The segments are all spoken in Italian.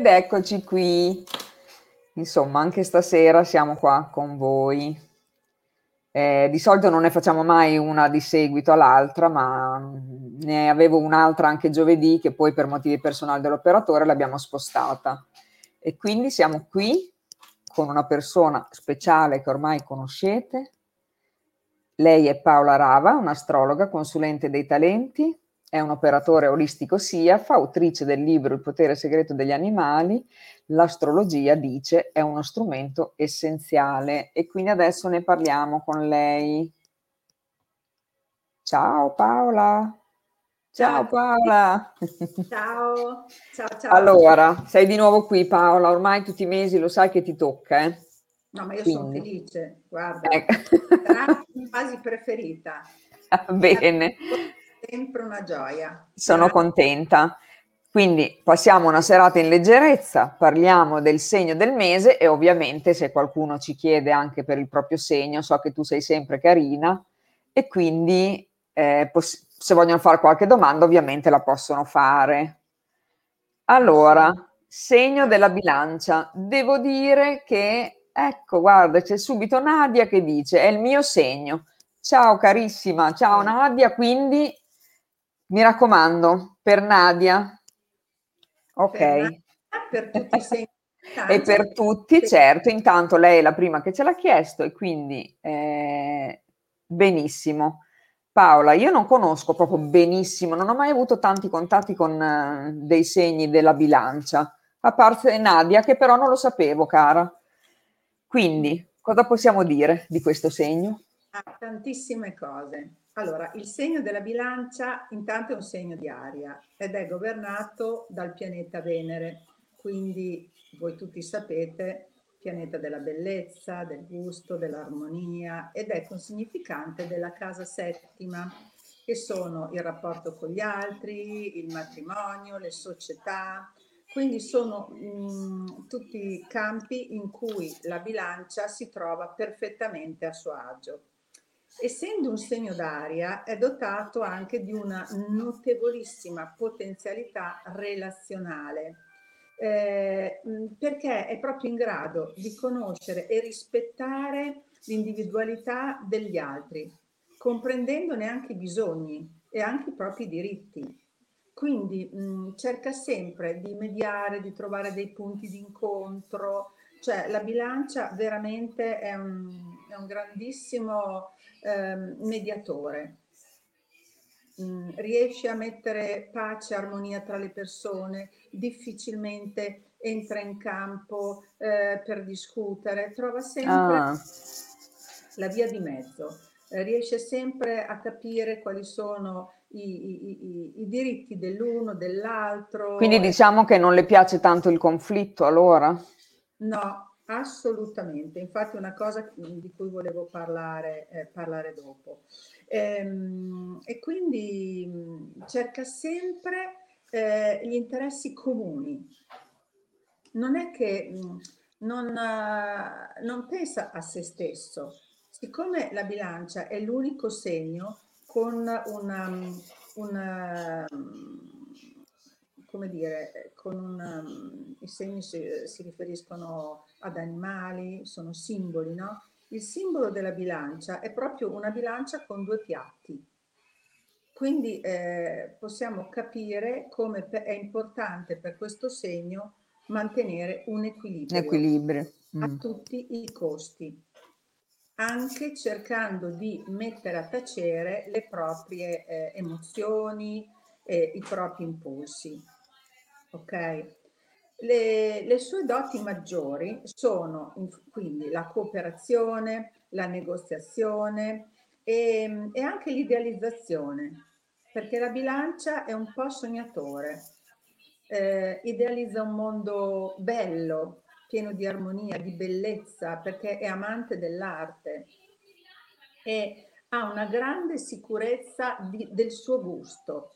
Ed eccoci qui. Insomma, anche stasera siamo qua con voi. Eh, di solito non ne facciamo mai una di seguito all'altra, ma ne avevo un'altra anche giovedì che poi per motivi personali dell'operatore l'abbiamo spostata. E quindi siamo qui con una persona speciale che ormai conoscete. Lei è Paola Rava, un'astrologa, consulente dei talenti, è un operatore olistico SIAF, autrice del libro Il potere segreto degli animali. L'astrologia, dice, è uno strumento essenziale e quindi adesso ne parliamo con lei. Ciao Paola. Ciao Paola. Ciao. ciao, ciao. Allora, sei di nuovo qui Paola, ormai tutti i mesi lo sai che ti tocca, eh? No, ma io Quindi. sono felice, guarda, ecco. sarà fase preferita. Bene sempre una gioia. Sono contenta. Quindi passiamo una serata in leggerezza, parliamo del segno del mese e ovviamente se qualcuno ci chiede anche per il proprio segno, so che tu sei sempre carina e quindi eh, poss- se vogliono fare qualche domanda ovviamente la possono fare. Allora, segno della bilancia. Devo dire che, ecco, guarda, c'è subito Nadia che dice, è il mio segno. Ciao carissima, ciao Nadia, quindi mi raccomando, per Nadia. Ok. Per, per tutti sei e per tutti, certo, intanto lei è la prima che ce l'ha chiesto e quindi eh, benissimo. Paola, io non conosco proprio benissimo, non ho mai avuto tanti contatti con eh, dei segni della bilancia, a parte Nadia che però non lo sapevo, cara. Quindi, cosa possiamo dire di questo segno? Ah, tantissime cose. Allora, il segno della bilancia intanto è un segno di aria ed è governato dal pianeta Venere, quindi voi tutti sapete, pianeta della bellezza, del gusto, dell'armonia ed è consignificante della casa settima, che sono il rapporto con gli altri, il matrimonio, le società, quindi sono mh, tutti campi in cui la bilancia si trova perfettamente a suo agio. Essendo un segno d'aria, è dotato anche di una notevolissima potenzialità relazionale, eh, perché è proprio in grado di conoscere e rispettare l'individualità degli altri, comprendendone anche i bisogni e anche i propri diritti. Quindi mh, cerca sempre di mediare, di trovare dei punti di incontro, cioè la bilancia veramente è un, è un grandissimo eh, mediatore. Mm, riesce a mettere pace e armonia tra le persone, difficilmente entra in campo eh, per discutere, trova sempre ah. la via di mezzo, eh, riesce sempre a capire quali sono i, i, i, i, diritti dell'uno, dell'altro. Quindi diciamo che non le piace tanto il conflitto allora? No, assolutamente. Infatti è una cosa di cui volevo parlare, eh, parlare dopo. Ehm, e quindi cerca sempre eh, gli interessi comuni. Non è che non, uh, non pensa a se stesso. Siccome la bilancia è l'unico segno con una, una come dire, con un, um, i segni si, si, riferiscono ad animali, sono simboli, no? Il simbolo della bilancia è proprio una bilancia con due piatti. Quindi eh, possiamo capire come è importante per questo segno mantenere un equilibrio, equilibrio. Mm. a tutti i costi, anche cercando di mettere a tacere le proprie eh, emozioni e i propri impulsi ok? Le, le sue doti maggiori sono quindi la cooperazione, la negoziazione e, e anche l'idealizzazione, perché la bilancia è un po' sognatore, eh, idealizza un mondo bello, pieno di armonia, di bellezza, perché è amante dell'arte e ha una grande sicurezza di, del suo gusto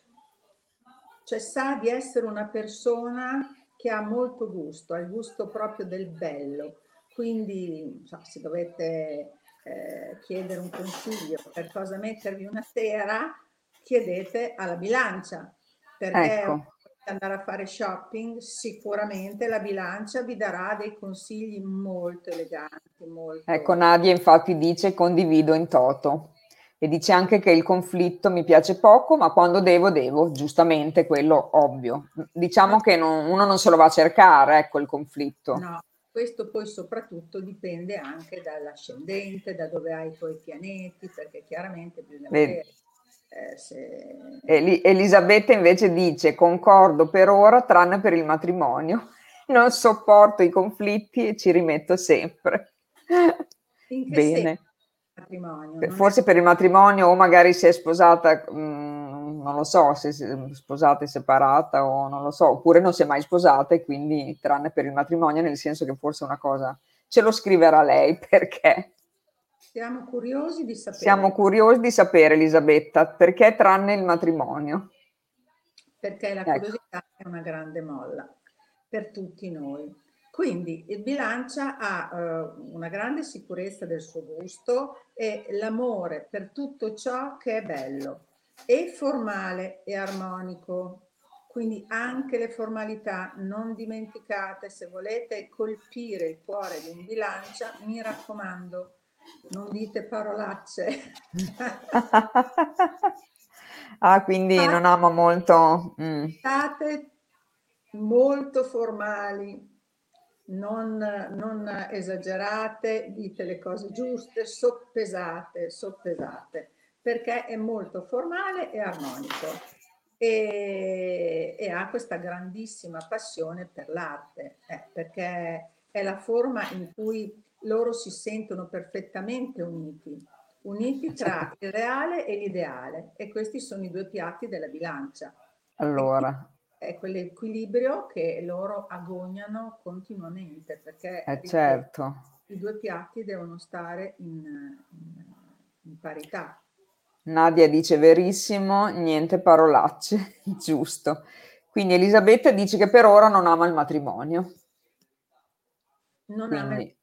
cioè sa di essere una persona che ha molto gusto, ha il gusto proprio del bello. Quindi so, se dovete eh, chiedere un consiglio per cosa mettervi una sera, chiedete alla bilancia, perché ecco. andare a fare shopping, sicuramente la bilancia vi darà dei consigli molto eleganti. Molto... Ecco, Nadia infatti dice condivido in toto e dice anche che il conflitto mi piace poco, ma quando devo, devo, giustamente quello ovvio. Diciamo che non, uno non se lo va a cercare, ecco il conflitto. No, questo poi soprattutto dipende anche dall'ascendente, da dove hai i tuoi pianeti, perché chiaramente bisogna Vedi. vedere eh, se... Elisabetta invece dice concordo per ora tranne per il matrimonio, non sopporto i conflitti e ci rimetto sempre. Bene. Matrimonio, Forse è... per il matrimonio o magari si è sposata, mh, mm, non lo so, se è sposata e separata o non lo so, oppure non si è mai sposata e quindi tranne per il matrimonio, nel senso che forse una cosa ce lo scriverà lei perché siamo curiosi di sapere. Siamo curiosi di sapere, Elisabetta, perché tranne il matrimonio? Perché la ecco. curiosità è una grande molla per tutti noi. Quindi il bilancia ha uh, una grande sicurezza del suo gusto e l'amore per tutto ciò che è bello e formale e armonico. Quindi anche le formalità non dimenticate, se volete colpire il cuore di un bilancia, mi raccomando, non dite parolacce. ah, quindi State, non amo molto... Mm. State molto formali, non, non, esagerate, dite le cose giuste, soppesate, soppesate, perché è molto formale e armonico e, e ha questa grandissima passione per l'arte, eh, perché è la forma in cui loro si sentono perfettamente uniti, uniti tra il reale e l'ideale e questi sono i due piatti della bilancia. Allora. È quell'equilibrio che loro agognano continuamente perché eh certo. i due piatti devono stare in, in, in parità. Nadia dice verissimo, niente parolacce, giusto. Quindi Elisabetta dice che per ora non ama il matrimonio. Non Quindi... ama il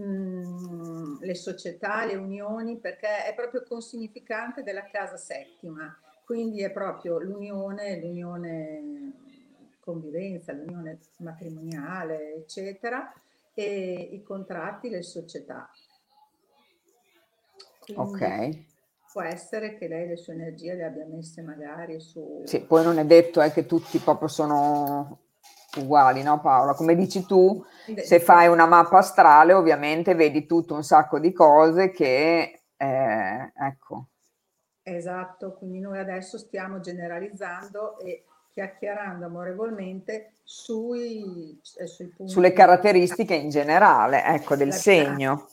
Mm, le società, le unioni, perché è proprio consignificante della casa settima, quindi è proprio l'unione, l'unione convivenza, l'unione matrimoniale, eccetera, e i contratti, le società. Quindi ok. Può essere che lei le sue energie le abbia messe magari su... Sì, poi non è detto eh, che tutti proprio sono uguali, no Paola? Come dici tu, se fai una mappa astrale ovviamente vedi tutto un sacco di cose che, eh, ecco. Esatto, quindi noi adesso stiamo generalizzando e chiacchierando amorevolmente sui, eh, sui punti. Sulle caratteristiche in generale, ecco, del segno.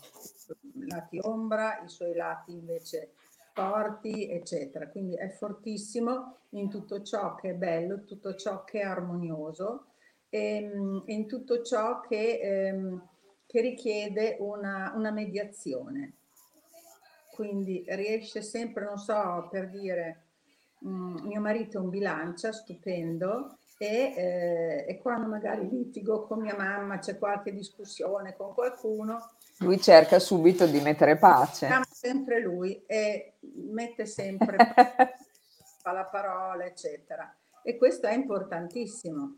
I lati ombra, i suoi lati invece forti, eccetera. Quindi è fortissimo in tutto ciò che è bello, tutto ciò che è armonioso ehm, in tutto ciò che, ehm, che richiede una, una, mediazione. Quindi riesce sempre, non so, per dire, mh, mm, mio marito è un bilancia stupendo e, eh, e quando magari litigo con mia mamma, c'è qualche discussione con qualcuno, lui cerca subito di mettere pace. Sempre lui e mette sempre fa la parola, eccetera. E questo è importantissimo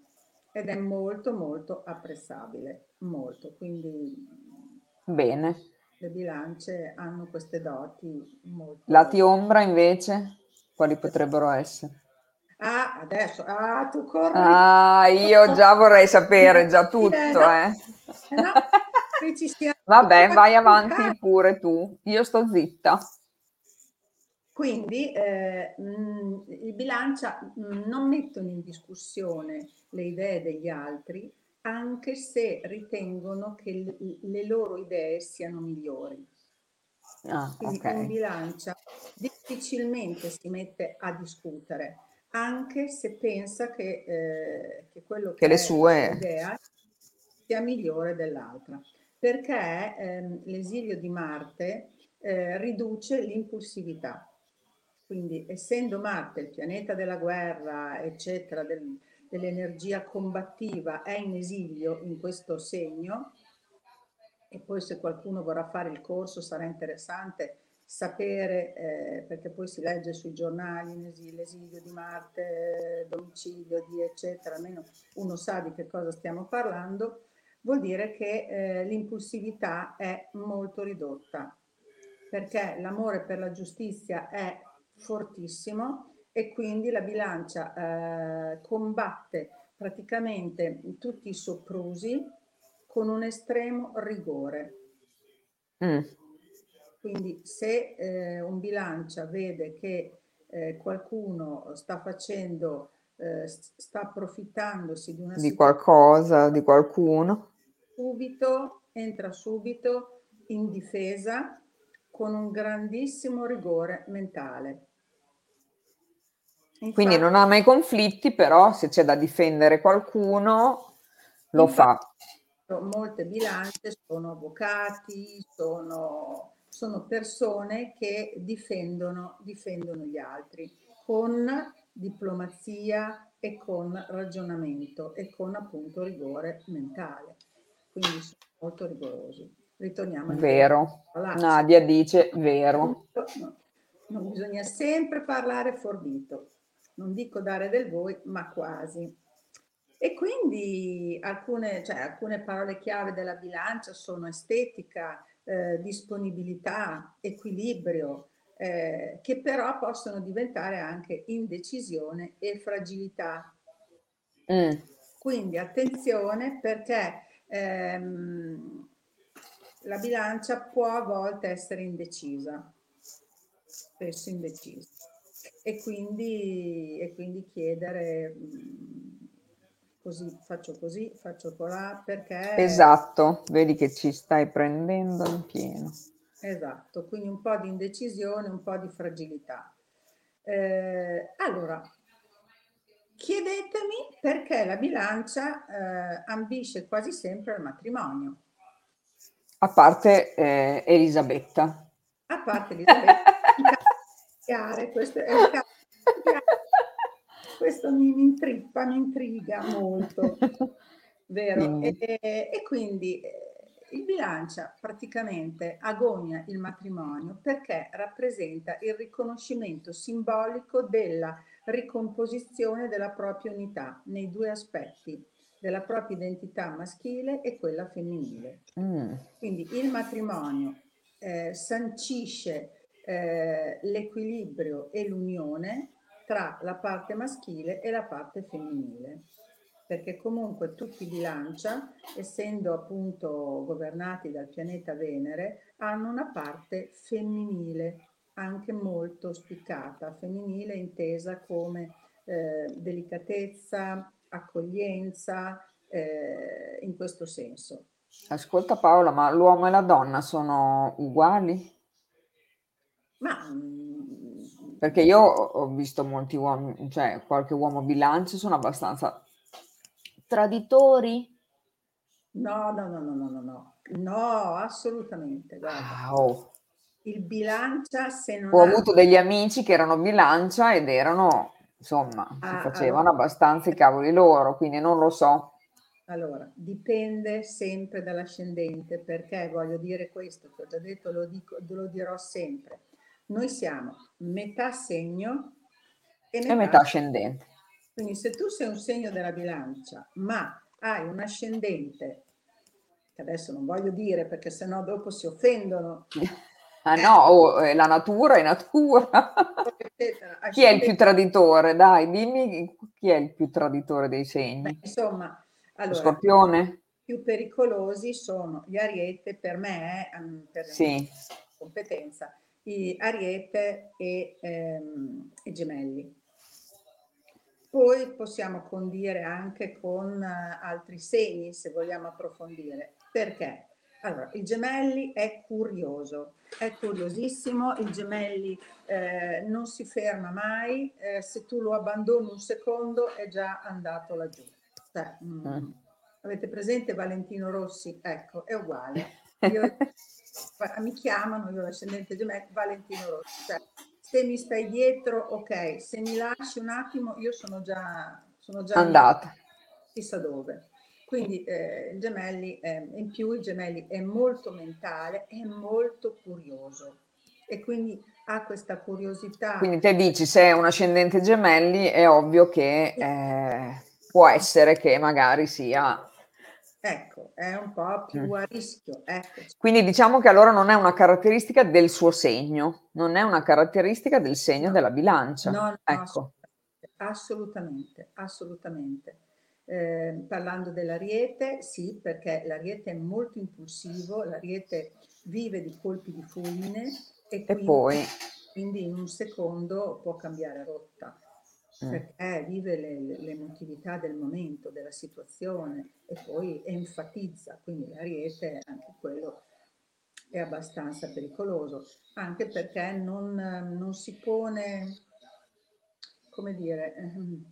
ed è molto molto apprezzabile, molto. Quindi bene. Le bilance hanno queste doti molto. Lati ombra invece, quali potrebbero essere? Ah, adesso, ah, tu corri. Ah, io già vorrei sapere già tutto, eh. eh no, Vabbè, vai avanti pure tu, io sto zitta. Quindi eh, mh, i bilancia mh, non mettono in discussione le idee degli altri, anche se ritengono che le, loro idee siano migliori. Ah, Quindi okay. un bilancia difficilmente si mette a discutere, anche se pensa che, eh, che quello che, che le sue idea sia migliore dell'altra. Perché ehm, l'esilio di Marte eh, riduce l'impulsività. Quindi essendo Marte il pianeta della guerra, eccetera, del, dell'energia combattiva è in esilio in questo segno. E poi se qualcuno vorrà fare il corso sarà interessante sapere, eh, perché poi si legge sui giornali, l'esilio di Marte, domicilio di eccetera, almeno uno sa di che cosa stiamo parlando, vuol dire che eh, l'impulsività è molto ridotta, perché l'amore per la giustizia è fortissimo e quindi la bilancia eh, combatte praticamente tutti i soprusi con un estremo rigore. Mm. Quindi se eh, un bilancia vede che eh, qualcuno sta facendo, eh, sta approfittandosi di una di qualcosa, di qualcuno, subito entra subito in difesa con un grandissimo rigore mentale. Infatti, Quindi non ha mai conflitti, però se c'è da difendere qualcuno lo infatti, fa. Molte bilance sono avvocati, sono sono persone che difendono, difendono gli altri con diplomazia e con ragionamento e con appunto rigore mentale. Quindi sono molto rigorosi. Ritorniamo. Vero. Nadia dice vero. No, non bisogna sempre parlare forbito. Non dico dare del voi, ma quasi. E quindi alcune, cioè, alcune parole chiave della bilancia sono estetica, eh, disponibilità, equilibrio, eh, che però possono diventare anche indecisione e fragilità. Mm. Quindi attenzione perché ehm, la bilancia può a volte essere indecisa, spesso indecisa, e quindi, e quindi chiedere... Mh, mm, così faccio così, faccio colà perché... Esatto, vedi che ci stai prendendo in pieno. Esatto, quindi un po' di indecisione, un po' di fragilità. Eh, allora, chiedetemi perché la bilancia eh, ambisce quasi sempre al matrimonio. A parte eh, Elisabetta. A parte Elisabetta. questo è il caso questo mi, mi intrippa, mi intriga molto, vero? E, e, quindi eh, il bilancia praticamente agonia il matrimonio perché rappresenta il riconoscimento simbolico della ricomposizione della propria unità nei due aspetti, della propria identità maschile e quella femminile. Mm. Quindi il matrimonio eh, sancisce eh, l'equilibrio e l'unione tra la parte maschile e la parte femminile perché comunque tutti bilancia, essendo appunto governati dal pianeta Venere, hanno una parte femminile, anche molto spiccata, femminile intesa come eh, delicatezza, accoglienza, eh, in questo senso. Ascolta Paola, ma l'uomo e la donna sono uguali? Ma perché io ho visto molti uomini, cioè qualche uomo bilancio sono abbastanza traditori. No, no, no, no, no, no, no, no assolutamente. Guarda. Wow. Il bilancia se non... Ho ha... avuto degli amici che erano bilancia ed erano, insomma, ah, si facevano allora... abbastanza i cavoli loro, quindi non lo so. Allora, dipende sempre dall'ascendente, perché voglio dire questo, che ho già detto, lo, dico, lo dirò sempre noi siamo metà segno e metà, e metà ascendente. Quindi se tu sei un segno della bilancia, ma hai un ascendente, che adesso non voglio dire perché sennò dopo si offendono. Ah no, oh, la natura è natura. chi è il più traditore? Dai, dimmi chi è il più traditore dei segni. Beh, insomma, allora, scorpione? più pericolosi sono gli ariete per me, eh, per sì. competenza, i Ariete e, ehm, i Gemelli. Poi possiamo condire anche con uh, altri segni se vogliamo approfondire. Perché? Allora, il gemelli è curioso, è curiosissimo, il gemelli eh, non si ferma mai, eh, se tu lo abbandoni un secondo è già andato laggiù. Cioè, mm, mm. Avete presente Valentino Rossi? Ecco, è uguale. Io mi chiamano, io l'ascendente gemello, Valentino Rossi. Cioè, se mi stai dietro, ok, se mi lasci un attimo, io sono già, sono già andata. Chissà dove. Quindi eh, gemelli, eh, in più il gemelli è molto mentale, è molto curioso e quindi ha questa curiosità. Quindi te dici, se è un ascendente gemelli, è ovvio che eh, può essere che magari sia... Ecco, è un po' più a rischio. Ecco. Quindi diciamo che allora non è una caratteristica del suo segno, non è una caratteristica del segno no. della bilancia. No, no, ecco. assolutamente, assolutamente. Eh, parlando dell'ariete, sì, perché l'ariete è molto impulsivo, l'ariete vive di colpi di fulmine e, e poi quindi in un secondo può cambiare rotta. Perché vive le, l'emotività del momento, della situazione e poi enfatizza, quindi l'ariete anche quello è abbastanza pericoloso, anche perché non, non si pone, come dire, ehm,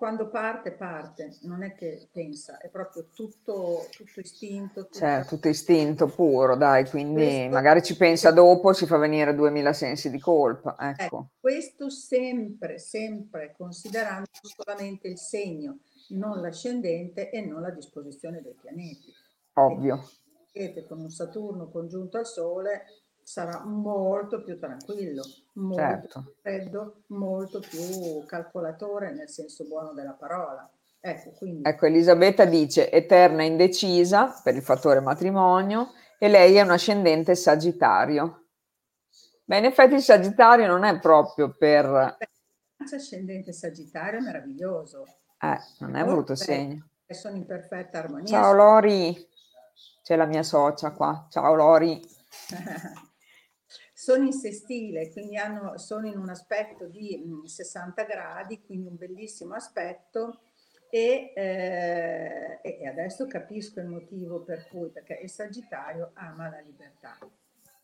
quando parte, parte, non è che pensa, è proprio tutto, tutto istinto. Tutto... Cioè, tutto istinto puro, dai, quindi questo... magari ci pensa dopo, si fa venire duemila sensi di colpa. Ecco. ecco. questo sempre, sempre considerando solamente il segno, non l'ascendente e non la disposizione dei pianeti. Ovvio. E con un Saturno congiunto al Sole sarà molto più tranquillo, molto certo. più freddo, molto più calcolatore nel senso buono della parola. Ecco, quindi... ecco, Elisabetta dice eterna indecisa per il fattore matrimonio e lei è un ascendente sagittario. Beh, in effetti il sagittario non è proprio per... Ascendente sagittario è meraviglioso. Eh, non è brutto segno. Sono in perfetta armonia. Ciao Lori, c'è la mia socia qua. Ciao Lori. sono in sestile, quindi hanno, sono in un aspetto di mh, 60 gradi, quindi un bellissimo aspetto. E, eh, e, adesso capisco il motivo per cui, perché il Sagittario ama la libertà.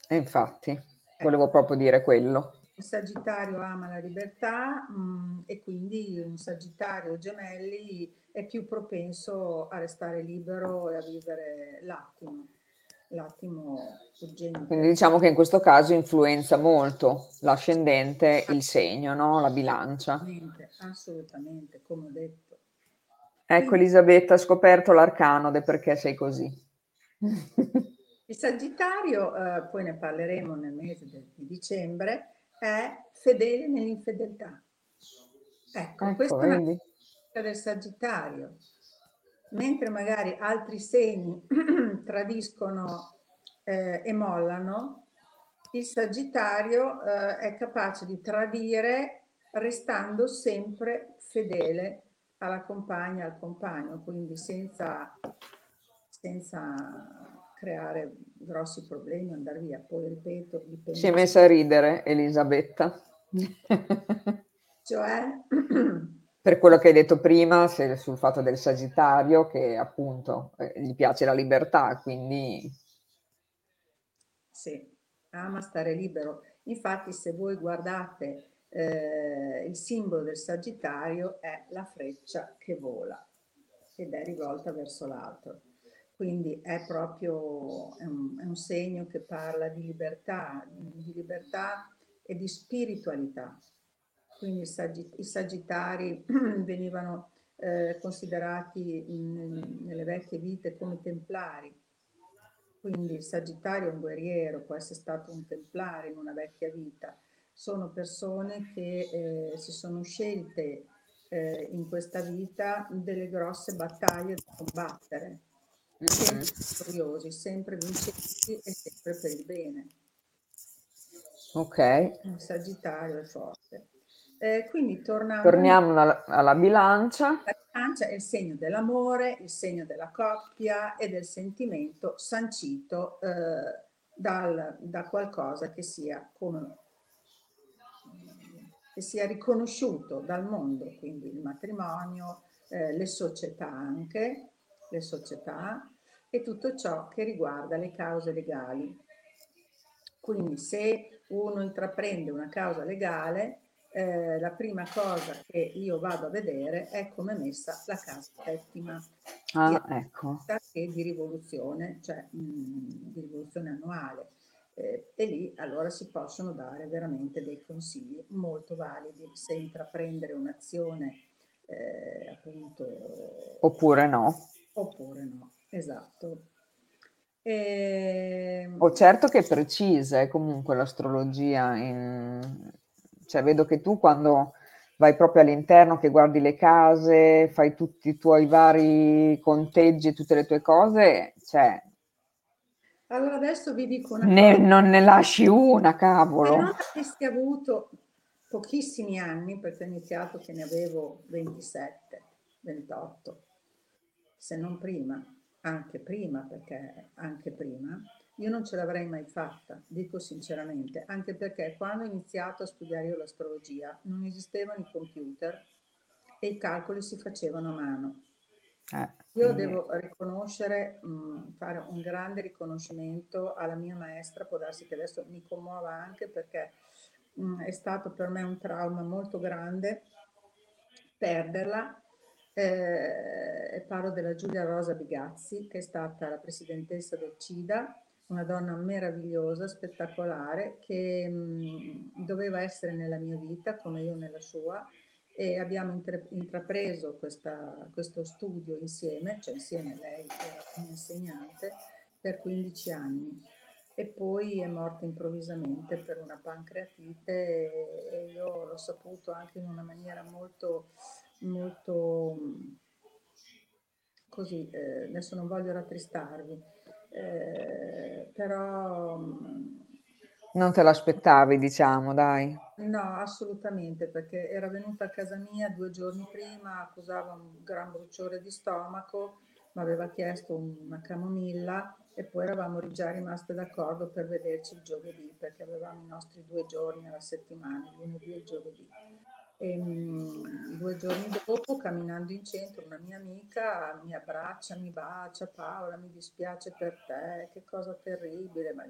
E infatti, ecco. volevo proprio dire quello. Il Sagittario ama la libertà mh, e quindi un Sagittario gemelli è più propenso a restare libero e a vivere l'attimo l'attimo fuggente. Quindi diciamo che in questo caso influenza molto l'ascendente, il segno, no? la bilancia. Assolutamente, assolutamente, come ho detto. Ecco Elisabetta, ha scoperto l'arcano del perché sei così. Il Sagittario, eh, poi ne parleremo nel mese di dicembre, è fedele nell'infedeltà. Ecco, ecco questa vedi? è la del Sagittario mentre magari altri segni tradiscono eh, e mollano, il Sagittario eh, è capace di tradire restando sempre fedele alla compagna, al compagno, quindi senza, senza creare grossi problemi, andare via. Poi ripeto, dipende. Si è messa a ridere Elisabetta. cioè per quello che hai detto prima sul fatto del Sagittario, che appunto eh, gli piace la libertà, quindi... Sì, ama stare libero. Infatti se voi guardate eh, il simbolo del Sagittario è la freccia che vola ed è rivolta verso l'altro. Quindi è proprio è un, è un segno che parla di libertà, di libertà e di spiritualità quindi i, sagitt- i sagittari venivano eh, considerati in, nelle vecchie vite come templari. Quindi il sagittario è un guerriero, può essere stato un templare in una vecchia vita. Sono persone che eh, si sono scelte eh, in questa vita delle grosse battaglie da combattere, sempre vittoriosi, sempre vincenti e sempre per il bene. Ok. Il sagittario è forte. Eh, quindi tornando torniamo alla, alla, bilancia. La bilancia è il segno dell'amore, il segno della coppia e del sentimento sancito eh, dal, da qualcosa che sia, come, che sia riconosciuto dal mondo, quindi il matrimonio, eh, le società anche, le società e tutto ciò che riguarda le cause legali. Quindi se uno intraprende una causa legale, eh, la prima cosa che io vado a vedere è come è messa la casa settima ah, ecco. che di rivoluzione, cioè mh, di rivoluzione annuale. Eh, e lì allora si possono dare veramente dei consigli molto validi se intraprendere un'azione eh, appunto oppure no oppure no esatto E... Ehm, oh, certo che è precisa è comunque l'astrologia, in... cioè vedo che tu quando vai proprio all'interno, che guardi le case, fai tutti i tuoi vari conteggi, tutte le tue cose, cioè... Allora adesso vi dico una ne, cosa. Non ne lasci una, cavolo. Se non avessi avuto pochissimi anni, perché ho iniziato che ne avevo 27, 28, se non prima, anche prima, perché anche prima, io non ce l'avrei mai fatta, dico sinceramente, anche perché quando ho iniziato a studiare io l'astrologia non esistevano i computer e i calcoli si facevano a mano. Eh, io devo riconoscere, mh, fare un grande riconoscimento alla mia maestra, può darsi che adesso mi commuova anche perché mh, è stato per me un trauma molto grande perderla eh, parlo della Giulia Rosa Bigazzi, che è stata la presidentessa del CIDA, una donna meravigliosa, spettacolare, che mh, doveva essere nella mia vita come io nella sua e abbiamo intre- intrapreso questa, questo studio insieme, cioè insieme lei era un'insegnante, per 15 anni. E poi è morta improvvisamente per una pancreatite e, e io l'ho saputo anche in una maniera molto molto così, eh, adesso non voglio rattristarvi, eh, però... Non te l'aspettavi, diciamo, dai. No, assolutamente, perché era venuta a casa mia due giorni prima, accusava un gran bruciore di stomaco, mi aveva chiesto una camomilla e poi eravamo già rimaste d'accordo per vederci il giovedì, perché avevamo i nostri due giorni alla settimana, lunedì e giovedì. E, um, due giorni dopo, camminando in centro, una mia amica mi abbraccia, mi bacia, Paola, mi dispiace per te, che cosa terribile. Ma,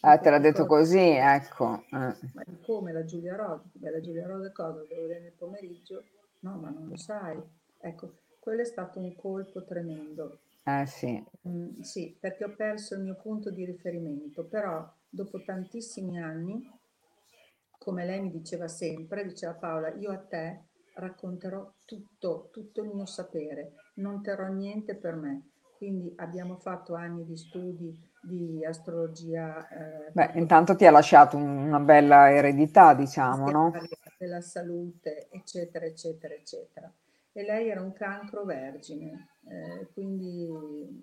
ah, te l'ha detto così, ecco. Eh. Ma come la Giulia Rosa? La Giulia Rosa cosa? Devo vedere nel pomeriggio? No, ma non lo sai. Ecco, quello è stato un colpo tremendo. Eh sì. Mm, sì, perché ho perso il mio punto di riferimento, però dopo tantissimi anni come lei mi diceva sempre, diceva Paola, io a te racconterò tutto, tutto il mio sapere, non terrò niente per me. Quindi abbiamo fatto anni di studi di astrologia. Eh, Beh, intanto ti ha lasciato una bella eredità, diciamo, no? Della salute, eccetera, eccetera, eccetera. E lei era un cancro vergine, eh, quindi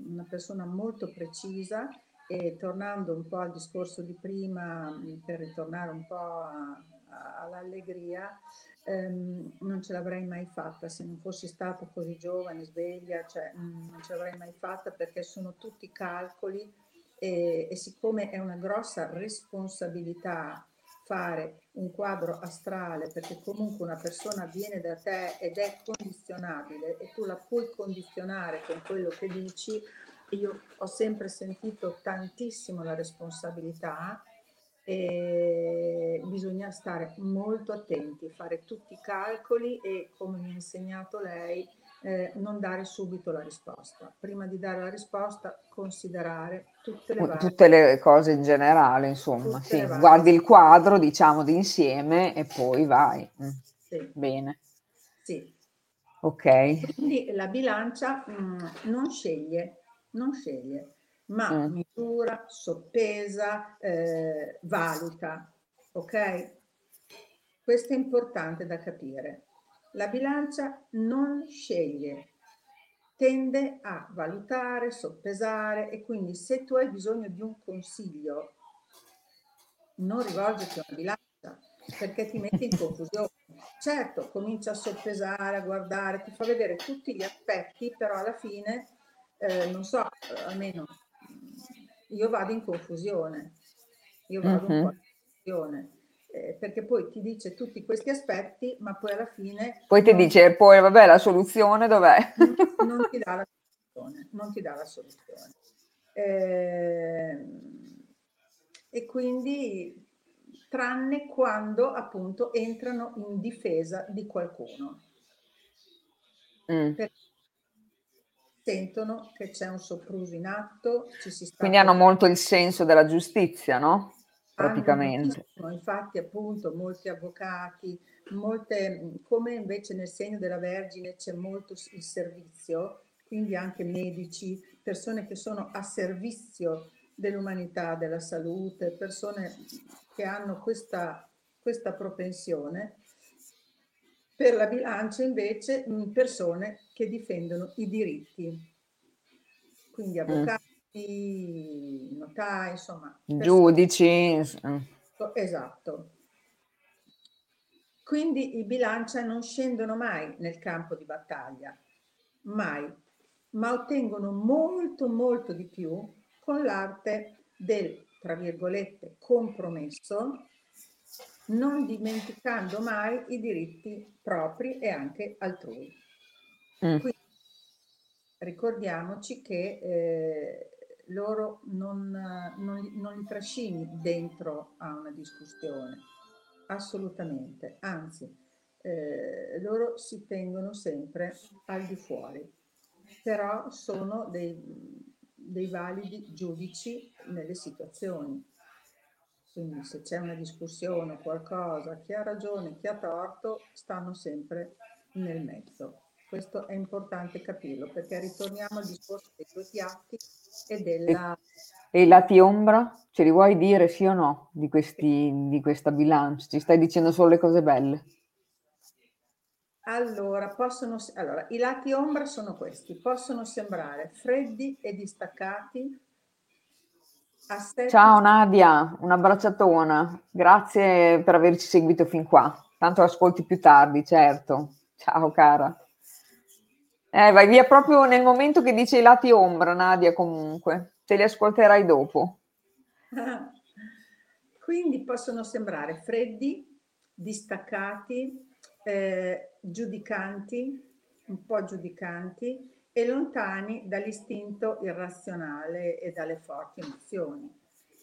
una persona molto precisa e tornando un po' al discorso di prima, per ritornare un po' a, a, all'allegria, ehm, non ce l'avrei mai fatta. Se non fossi stata così giovane, sveglia, cioè, mm, non ce l'avrei mai fatta perché sono tutti calcoli e, e siccome è una grossa responsabilità fare un quadro astrale perché comunque una persona viene da te ed è condizionabile e tu la puoi condizionare con quello che dici, io ho sempre sentito tantissimo la responsabilità e bisogna stare molto attenti, fare tutti i calcoli e come mi ha insegnato lei, eh, non dare subito la risposta. Prima di dare la risposta, considerare tutte le, varie... tutte le cose in generale, insomma. Sì. Guardi il quadro, diciamo, d'insieme e poi vai. Mm. Sì. Bene. Sì. Ok. Quindi la bilancia mh, mm, non sceglie, non sceglie, ma mm. misura, soppesa, eh, valuta. Ok? Questo è importante da capire. La bilancia non sceglie, tende a valutare, soppesare e quindi se tu hai bisogno di un consiglio, non rivolgerti a una bilancia perché ti metti in confusione. Certo, comincia a soppesare, a guardare, ti fa vedere tutti gli aspetti, però alla fine eh, non so, almeno io vado in confusione, io vado uh-huh. un po' in confusione. Eh, perché poi ti dice tutti questi aspetti, ma poi alla fine... Poi ti dice, poi vabbè, la soluzione dov'è? Non, non, ti dà la soluzione, non ti dà la soluzione. Eh, e quindi, tranne quando appunto entrano in difesa di qualcuno. Mm. Perché sentono che c'è un sopruso in atto. Quindi hanno molto il senso della giustizia, no? Praticamente. Infatti, appunto, molti avvocati, molte, come invece nel segno della Vergine c'è molto il servizio, quindi anche medici, persone che sono a servizio dell'umanità, della salute, persone che hanno questa, questa propensione. Per la bilancia invece persone che difendono i diritti, quindi mm. avvocati, mm. notai, insomma. Giudici. Esatto. Quindi i bilancia non scendono mai nel campo di battaglia, mai, ma ottengono molto, molto di più con l'arte del, tra virgolette, compromesso, non dimenticando mai i diritti propri e anche altrui. Mm. Quindi, ricordiamoci che eh, loro non, non, non li trascini dentro a una discussione, assolutamente, anzi, eh, loro si tengono sempre al di fuori, però sono dei, dei validi giudici nelle situazioni. Quindi se c'è una discussione qualcosa, chi ha ragione, chi ha torto, stanno sempre nel mezzo. Questo è importante capirlo perché ritorniamo al discorso dei due piatti e della... E i lati ombra? Ce li vuoi dire sì o no di, questi, di questa bilancia? Ci stai dicendo solo le cose belle? Allora, possono, allora, i lati ombra sono questi, possono sembrare freddi e distaccati. Assetti... Ciao Nadia, un abbracciatona, grazie per averci seguito fin qua. Tanto ascolti più tardi, certo. Ciao cara. Eh, vai via proprio nel momento che dice i lati ombra, Nadia, comunque. Te li ascolterai dopo. Quindi possono sembrare freddi, distaccati, eh, giudicanti, un po' giudicanti e lontani dall'istinto irrazionale e dalle forti emozioni.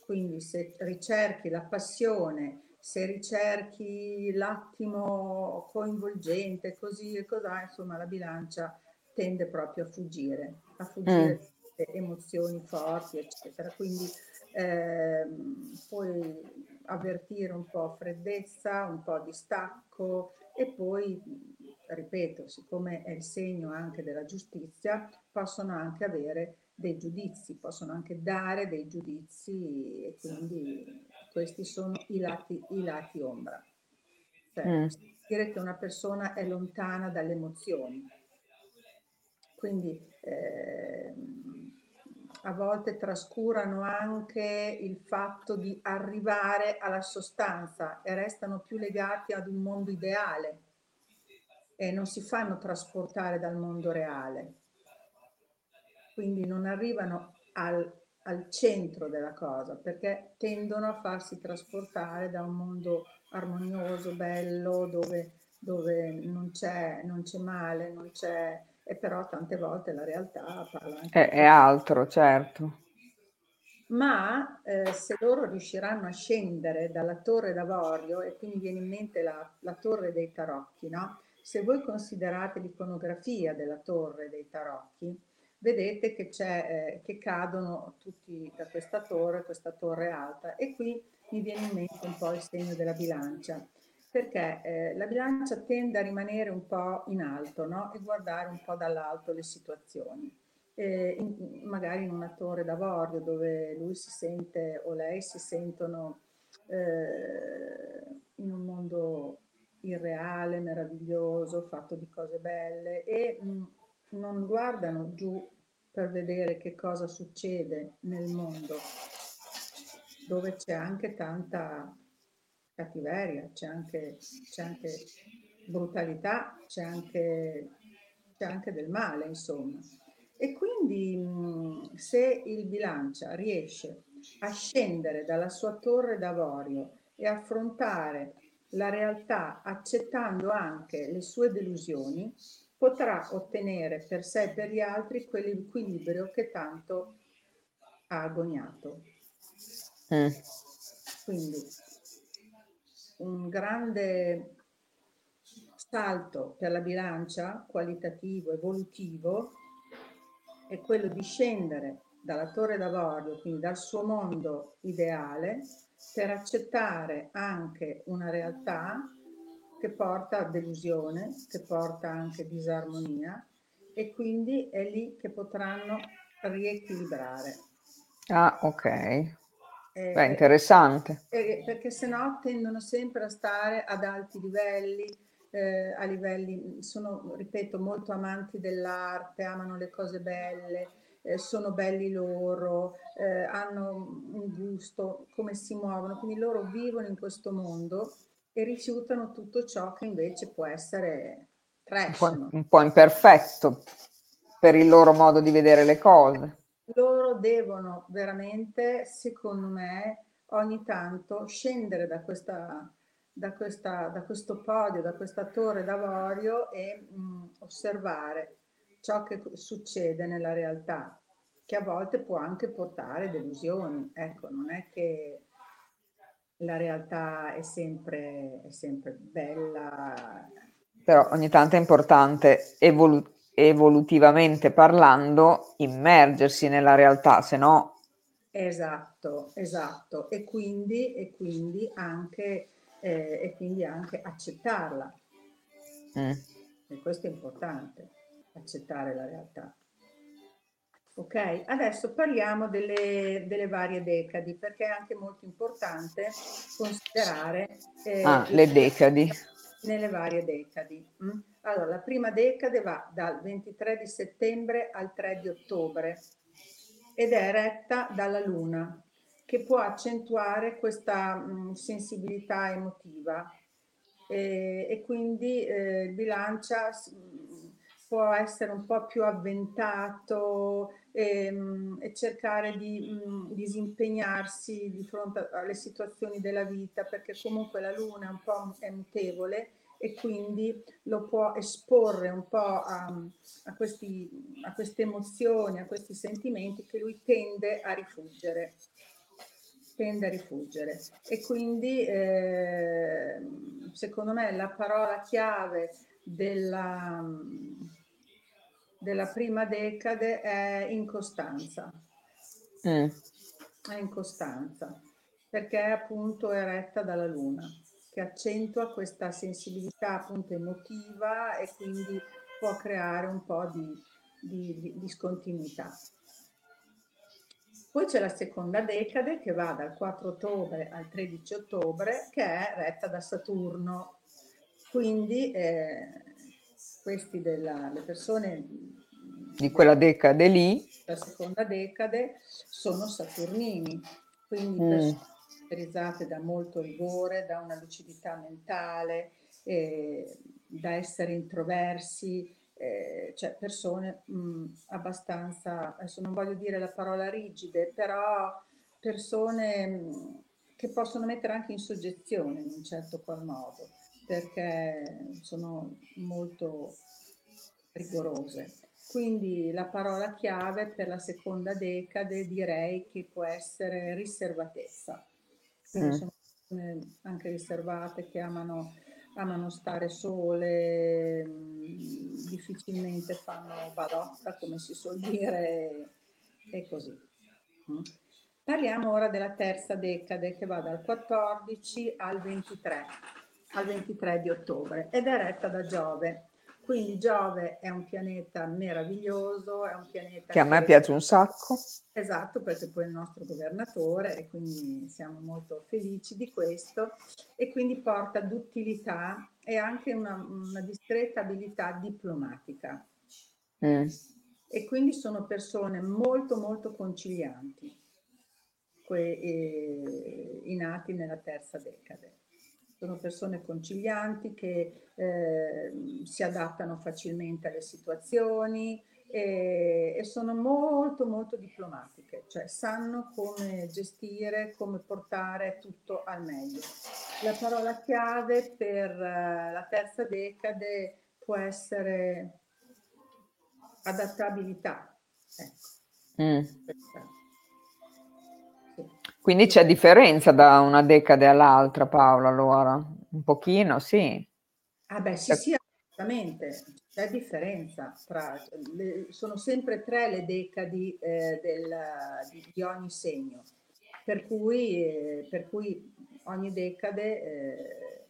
Quindi se ricerchi la passione, se ricerchi l'attimo coinvolgente, così e così, insomma la bilancia tende proprio a fuggire, a fuggire mm. emozioni forti, eccetera. Quindi eh, puoi avvertire un po' freddezza, un po' di stacco e poi, ripeto, siccome è il segno anche della giustizia, possono anche avere dei giudizi, possono anche dare dei giudizi e quindi questi sono i lati, i lati ombra. Cioè, mm. dire che una persona è lontana dalle emozioni, quindi eh, a volte trascurano anche il fatto di arrivare alla sostanza e restano più legati ad un mondo ideale e non si fanno trasportare dal mondo reale. Quindi non arrivano al, al centro della cosa perché tendono a farsi trasportare da un mondo armonioso, bello, dove, dove non, c'è, non c'è male, non c'è e però tante volte la realtà parla anche... È, è altro, certo. Ma eh, se loro riusciranno a scendere dalla torre d'avorio, e quindi viene in mente la, la torre dei tarocchi, no? Se voi considerate l'iconografia della torre dei tarocchi, vedete che, c'è, eh, che cadono tutti da questa torre, questa torre alta, e qui mi viene in mente un po' il segno della bilancia perché eh, la bilancia tende a rimanere un po' in alto no? e guardare un po' dall'alto le situazioni. In, magari in una torre d'avorio dove lui si sente o lei si sentono eh, in un mondo irreale, meraviglioso, fatto di cose belle e mh, mm, non guardano giù per vedere che cosa succede nel mondo, dove c'è anche tanta cattiveria, c'è anche, c'è anche brutalità, c'è anche, c'è anche del male, insomma. E quindi se il bilancia riesce a scendere dalla sua torre d'avorio e affrontare la realtà accettando anche le sue delusioni, potrà ottenere per sé e per gli altri quell'equilibrio che tanto ha agognato. Mm. Quindi un grande salto per la bilancia qualitativo, evolutivo, è quello di scendere dalla torre d'avorio, quindi dal suo mondo ideale, per accettare anche una realtà che porta a delusione, che porta anche disarmonia e quindi è lì che potranno riequilibrare. Ah, ok. Eh, Beh, interessante. Eh, perché se no tendono sempre a stare ad alti livelli, eh, a livelli, sono, ripeto, molto amanti dell'arte, amano le cose belle, eh, sono belli loro, eh, hanno un gusto, come si muovono, quindi loro vivono in questo mondo e rifiutano tutto ciò che invece può essere trash. Un po', un po imperfetto per il loro modo di vedere le cose. Loro devono veramente, secondo me, ogni tanto scendere da, questa, da, questa, da questo podio, da questa torre d'avorio e mh, osservare ciò che succede nella realtà, che a volte può anche portare delusioni. Ecco, non è che la realtà è sempre, è sempre bella. Però ogni tanto è importante evolu- evolutivamente parlando immergersi nella realtà, se no... Esatto, esatto. E quindi, e quindi, anche, eh, e quindi anche accettarla. Mm. E questo è importante accettare la realtà. Ok, adesso parliamo delle, delle, varie decadi perché è anche molto importante considerare eh, ah, le decadi nelle varie decadi. Mm? Allora, la prima decade va dal 23 di settembre al 3 di ottobre ed è retta dalla Luna, che può accentuare questa mh, sensibilità emotiva. E, e quindi eh, bilancia può essere un po' più avventato e, ehm, e cercare di mh, disimpegnarsi di fronte alle situazioni della vita, perché comunque la luna è un po' è mutevole e quindi lo può esporre un po' a, a, questi, a queste emozioni, a questi sentimenti che lui tende a rifuggere tende a rifuggire e quindi eh, secondo me la parola chiave della, della prima decade è incostanza. Mm. È incostanza, perché appunto è retta dalla luna, che accentua questa sensibilità appunto emotiva e quindi può creare un po' di, di, di discontinuità. Poi c'è la seconda decade che va dal 4 ottobre al 13 ottobre, che è retta da Saturno. Quindi eh, questi della, le persone di quella decade lì, la seconda decade, sono saturnini, quindi mm. persone caratterizzate da molto rigore, da una lucidità mentale, eh, da essere introversi, eh, cioè persone mh, mm, abbastanza, adesso non voglio dire la parola rigide, però persone mh, mm, che possono mettere anche in soggezione in un certo qual modo perché sono molto rigorose. Quindi la parola chiave per la seconda decade direi che può essere riservatezza. Mm. sono persone anche riservate che amano, amano stare sole, mm, difficilmente fanno badotta, come si suol dire, e così. Mm. Parliamo ora della terza decade che va dal 14 al 23 al 23 di ottobre ed è retta da Giove. Quindi Giove è un pianeta meraviglioso, è un pianeta che a me piace un sacco. Esatto, perché poi è il nostro governatore e quindi siamo molto felici di questo e quindi porta duttilità e anche una, una discreta abilità diplomatica. Mm. E quindi sono persone molto molto concilianti, que, eh, i nati nella terza decade sono persone concilianti che eh, si adattano facilmente alle situazioni e, e, sono molto molto diplomatiche, cioè sanno come gestire, come portare tutto al meglio. La parola chiave per uh, la terza decade può essere adattabilità. Ecco. Mm. Quindi c'è differenza da una decade all'altra, Paola, allora? Un pochino, sì. Ah beh, sì, sì, assolutamente. C'è differenza tra... Le, sono sempre tre le decadi eh, del, di, di, ogni segno, per cui, eh, per cui ogni decade eh,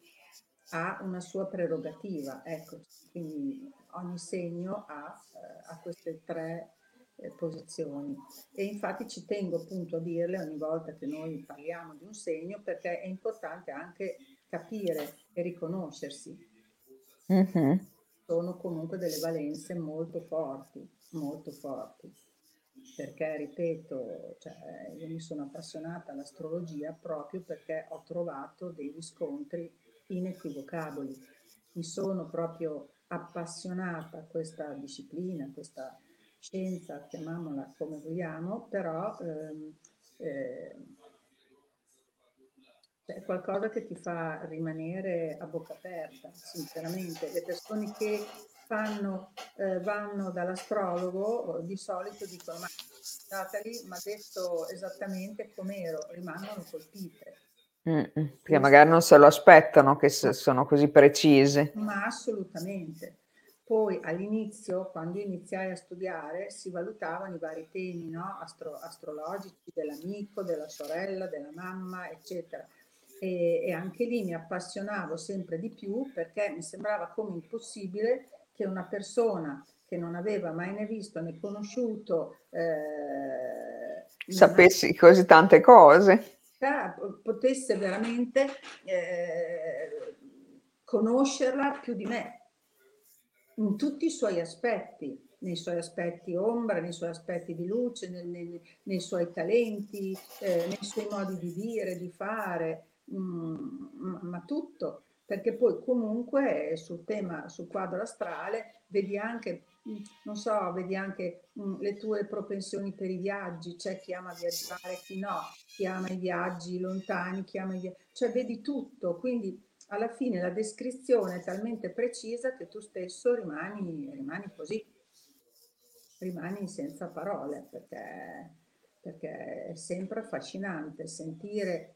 ha una sua prerogativa, ecco, quindi ogni segno ha, eh, ha queste tre eh, posizioni e infatti ci tengo appunto a dirle ogni volta che noi parliamo di un segno perché è importante anche capire e riconoscersi. Mm-hmm. Sono comunque delle valenze molto forti, molto forti perché, ripeto, cioè, io mi sono appassionata all'astrologia proprio perché ho trovato dei riscontri inequivocabili. Mi sono proprio appassionata a questa disciplina, questa scienza, chiamiamola come vogliamo, però ehm, eh, è qualcosa che ti fa rimanere a bocca aperta, sinceramente. Le persone che fanno, eh, vanno dall'astrologo di solito dicono ma Natalie mi ha detto esattamente com'ero, rimangono colpite. Mm, perché magari non se lo aspettano che sono così precise. Ma assolutamente. Poi all'inizio, quando iniziai a studiare, si valutavano i vari temi no? Astro- astrologici dell'amico, della sorella, della mamma, eccetera. E, e, anche lì mi appassionavo sempre di più perché mi sembrava come impossibile che una persona che non aveva mai né visto né conosciuto eh, sapessi una... così tante cose potesse veramente eh, conoscerla più di me in tutti i suoi aspetti nei suoi aspetti ombra, nei suoi aspetti di luce, nei, nei, nei suoi talenti, eh, nei suoi modi di dire, di fare, mm, ma tutto. Perché poi comunque sul tema, sul quadro astrale, vedi anche, mm, non so, vedi anche mh, mm, le tue propensioni per i viaggi, c'è chi ama viaggiare, chi no, chi ama i viaggi lontani, chi ama i viaggi, cioè vedi tutto, quindi alla fine la descrizione è talmente precisa che tu stesso rimani, rimani così, rimani senza parole, perché, perché è sempre affascinante sentire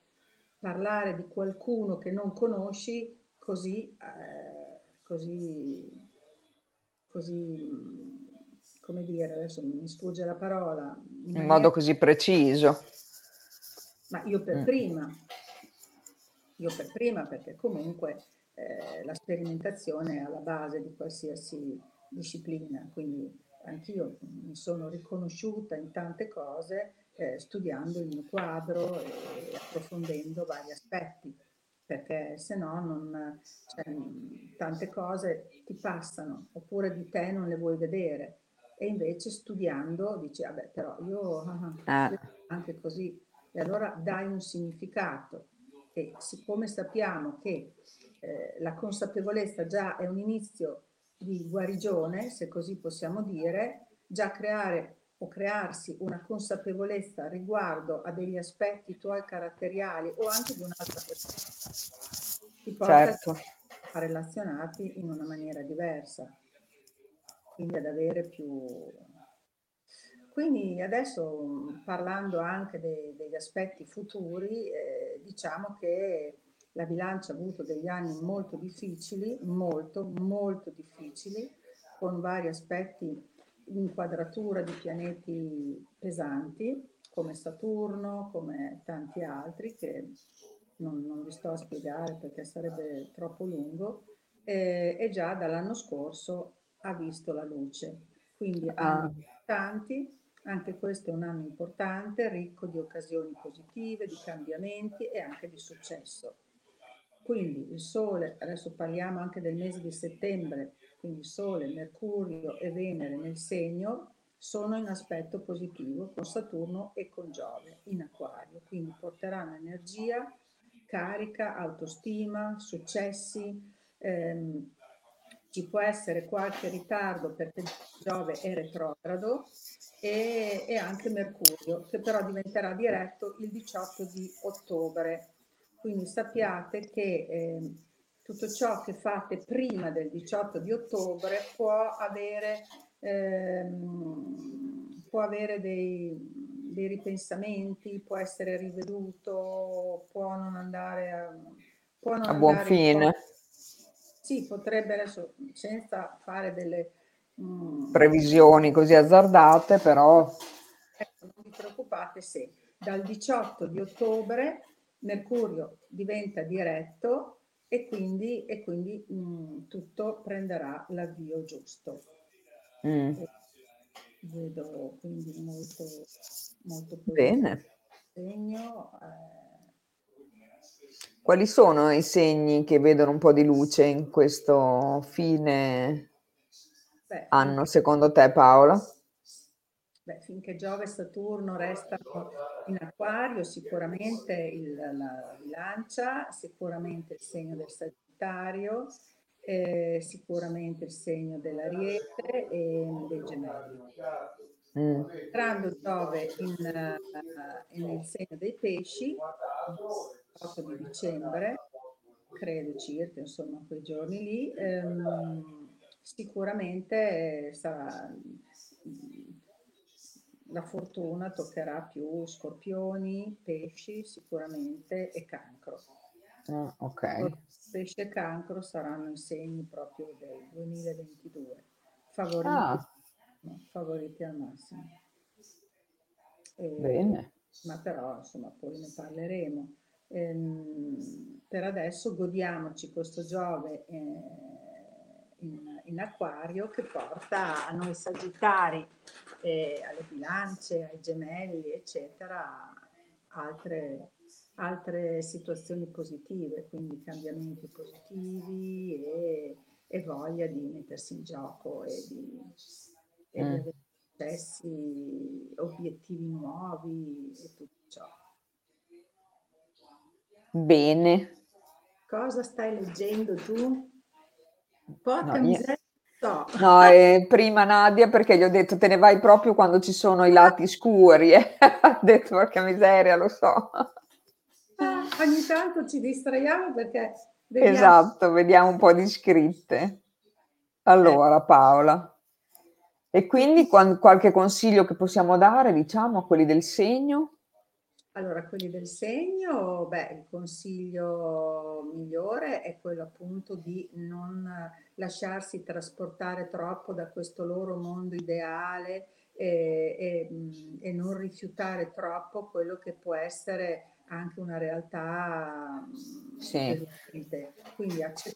parlare di qualcuno che non conosci così, eh, così, così, come dire, adesso mi sfugge la parola. In, in modo così preciso. Ma io per mm. prima, io per prima perché comunque eh, la sperimentazione è alla base di qualsiasi disciplina, quindi anch'io mi sono riconosciuta in tante cose eh, studiando il mio quadro e approfondendo vari aspetti perché se no non, cioè, tante cose ti passano, oppure di te non le vuoi vedere. E invece studiando dici, vabbè, però io ah, anche così. E allora dai un significato. E siccome sappiamo che eh, la consapevolezza già è un inizio di guarigione, se così possiamo dire, già creare o crearsi una consapevolezza riguardo a degli aspetti tuoi caratteriali o anche di un'altra persona, ti porta certo. a relazionarti in una maniera diversa, quindi ad avere più... Quindi adesso parlando anche de- degli aspetti futuri, eh, diciamo che la bilancia ha avuto degli anni molto difficili, molto, molto difficili, con vari aspetti inquadratura di pianeti pesanti come Saturno, come tanti altri che non, non vi sto a spiegare perché sarebbe troppo lungo, e, e già dall'anno scorso ha visto la luce. Quindi ah. anni importanti, anche questo è un anno importante, ricco di occasioni positive, di cambiamenti e anche di successo. Quindi il Sole, adesso parliamo anche del mese di settembre, quindi Sole, Mercurio e Venere nel segno, sono in aspetto positivo con Saturno e con Giove in acquario, quindi porteranno energia, carica, autostima, successi. Ehm, ci può essere qualche ritardo perché Giove è retrogrado e, e, anche Mercurio, che però diventerà diretto il 18 di ottobre. Quindi sappiate che eh, tutto ciò che fate prima del 18 di ottobre può avere, ehm, può avere dei, dei, ripensamenti, può essere riveduto, può non andare a, può non a buon fine. Sì, potrebbe adesso, senza fare delle previsioni così azzardate, però... Ecco, non vi preoccupate se dal 18 di ottobre Mercurio diventa diretto e quindi, e quindi mh, mm, tutto prenderà l'avvio giusto. Mm. Vedo quindi molto, molto bene. Segno, eh. Quali sono i segni che vedono un po' di luce in questo fine Beh, anno, secondo te Paola? Beh, finché Giove e Saturno restano in acquario, sicuramente il, la bilancia, sicuramente il segno del Sagittario, eh, sicuramente il segno dell'Ariete e dei Gemelli. Mm. Entrando Giove in, uh, nel segno dei pesci, 8 di dicembre, credo circa, insomma, quei giorni lì, ehm, sicuramente sarà la fortuna toccherà più scorpioni, pesci sicuramente e cancro. Ah, ok. Pesci e cancro saranno i segni proprio del 2022, favoriti, ah. favoriti al massimo. E, Bene. Ma però, insomma, poi ne parleremo. Ehm, per adesso godiamoci questo Giove eh, in, in acquario che porta a noi sagittari e alle bilance, ai gemelli, eccetera, altre, altre situazioni positive, quindi cambiamenti positivi e, e voglia di mettersi in gioco e di, e mm. di avere successi, obiettivi nuovi e tutto ciò. Bene. Cosa stai leggendo tu? Porca no, miseria, No, no eh, prima Nadia perché gli ho detto te ne vai proprio quando ci sono i lati scuri. Eh. ha detto porca miseria, lo so. Ogni tanto ci distraiamo perché... Vediamo. Esatto, vediamo un po' di scritte. Allora Paola, e quindi qualche consiglio che possiamo dare, diciamo, a quelli del segno? Allora, quelli del segno, beh, il consiglio migliore è quello appunto di non lasciarsi trasportare troppo da questo loro mondo ideale e, e, e non rifiutare troppo quello che può essere anche una realtà sì.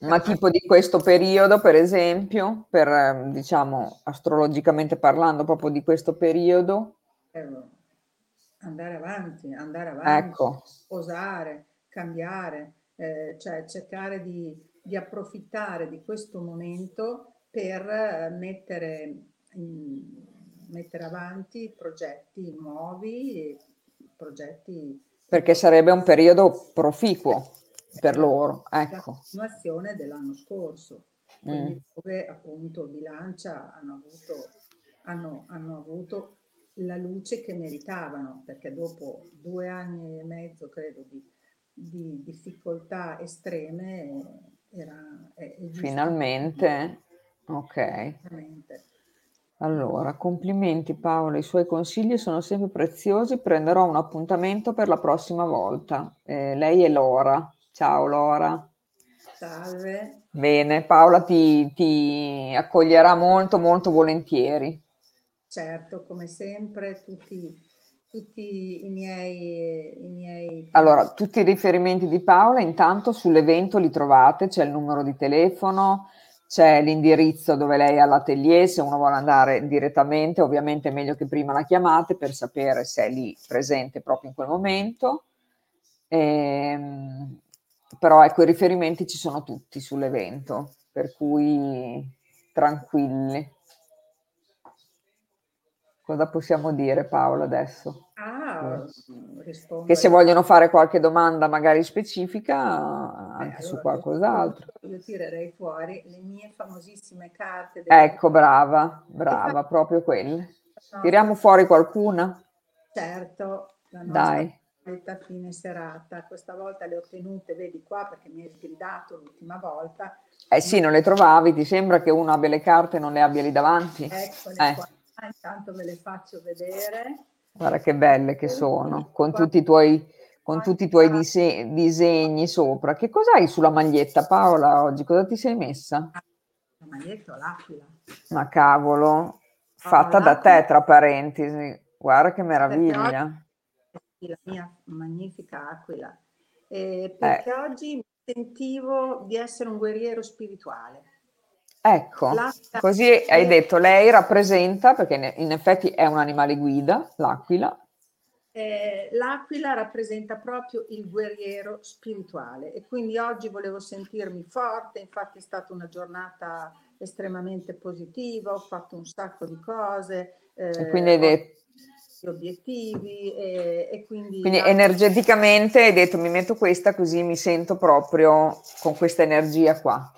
Ma tipo di questo periodo, per esempio, per diciamo astrologicamente parlando, proprio di questo periodo? Andare avanti, andare avanti, ecco. osare, cambiare, eh, cioè cercare di, di, approfittare di questo momento per eh, mettere, in, mettere avanti progetti nuovi, progetti... Perché sarebbe un periodo proficuo per loro, ecco. La continuazione dell'anno scorso, quindi mm. dove appunto bilancia hanno avuto, hanno, hanno avuto la luce che meritavano, perché dopo due anni e mezzo, credo, di, di difficoltà estreme, era... È, è Finalmente, ok. Finalmente. Allora, complimenti Paola, i suoi consigli sono sempre preziosi, prenderò un appuntamento per la prossima volta. Eh, lei è Lora. Ciao Lora. Salve. Bene, Paola ti, ti accoglierà molto, molto volentieri. Certo, come sempre, tutti, tutti i, miei, i miei... Allora, tutti i riferimenti di Paola intanto sull'evento li trovate, c'è il numero di telefono, c'è l'indirizzo dove lei ha l'atelier, se uno vuole andare direttamente, ovviamente è meglio che prima la chiamate per sapere se è lì presente proprio in quel momento. Ehm, però ecco, i riferimenti ci sono tutti sull'evento, per cui tranquilli. Cosa possiamo dire Paola adesso? Ah, che se vogliono fare qualche domanda magari specifica anche eh, allora, su qualcos'altro. Io tirerei fuori le mie famosissime carte. Ecco, brava, brava, proprio quelle. Tiriamo fuori qualcuna? Certo, la Dai. fine serata. Questa volta le ho tenute, vedi qua, perché mi hai sgridato l'ultima volta. Eh sì, non le trovavi, ti sembra che uno abbia le carte e non le abbia lì davanti? Eccole eh. qua intanto ve le faccio vedere. Guarda che belle che sono, con tutti i tuoi, con tutti i tuoi dise- disegni sopra. Che cos'hai sulla maglietta Paola oggi? Cosa ti sei messa? La maglietta o l'aquila. Ma cavolo, fatta oh, da te tra parentesi. Guarda che meraviglia. La mia magnifica aquila. Eh, perché eh. oggi sentivo di essere un guerriero spirituale. Ecco, l'aquila così hai detto, lei rappresenta, perché in effetti è un animale guida, l'aquila. Eh, l'aquila rappresenta proprio il guerriero spirituale e quindi oggi volevo sentirmi forte, infatti è stata una giornata estremamente positiva, ho fatto un sacco di cose. Eh, e quindi hai detto obiettivi e, e quindi... Quindi energeticamente hai detto mi metto questa così mi sento proprio con questa energia qua.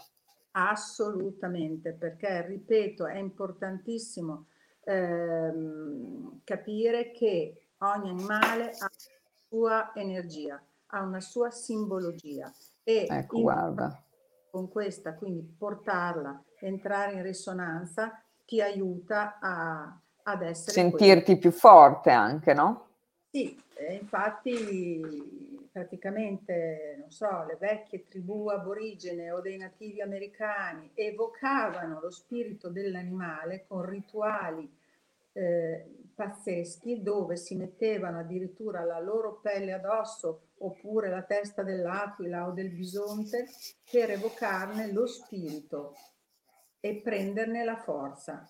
Assolutamente, perché ripeto, è importantissimo ehm, capire che ogni animale ha una sua energia, ha una sua simbologia e ecco, guarda. con questa, quindi portarla, entrare in risonanza, ti aiuta a, ad essere... Sentirti quello. più forte anche, no? Sì, infatti praticamente, non so, le vecchie tribù aborigene o dei nativi americani evocavano lo spirito dell'animale con rituali eh, pazzeschi dove si mettevano addirittura la loro pelle addosso oppure la testa dell'aquila o del bisonte per evocarne lo spirito e prenderne la forza.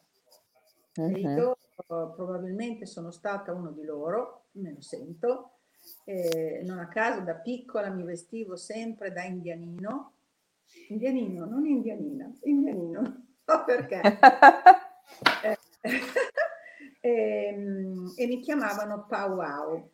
Uh-huh. io probabilmente sono stata uno di loro, me lo sento. Eh, non a caso da piccola mi vestivo sempre da indianino, indianino, non indianina, indianino, non so perché. eh, e, ehm, e, mi chiamavano Powwow.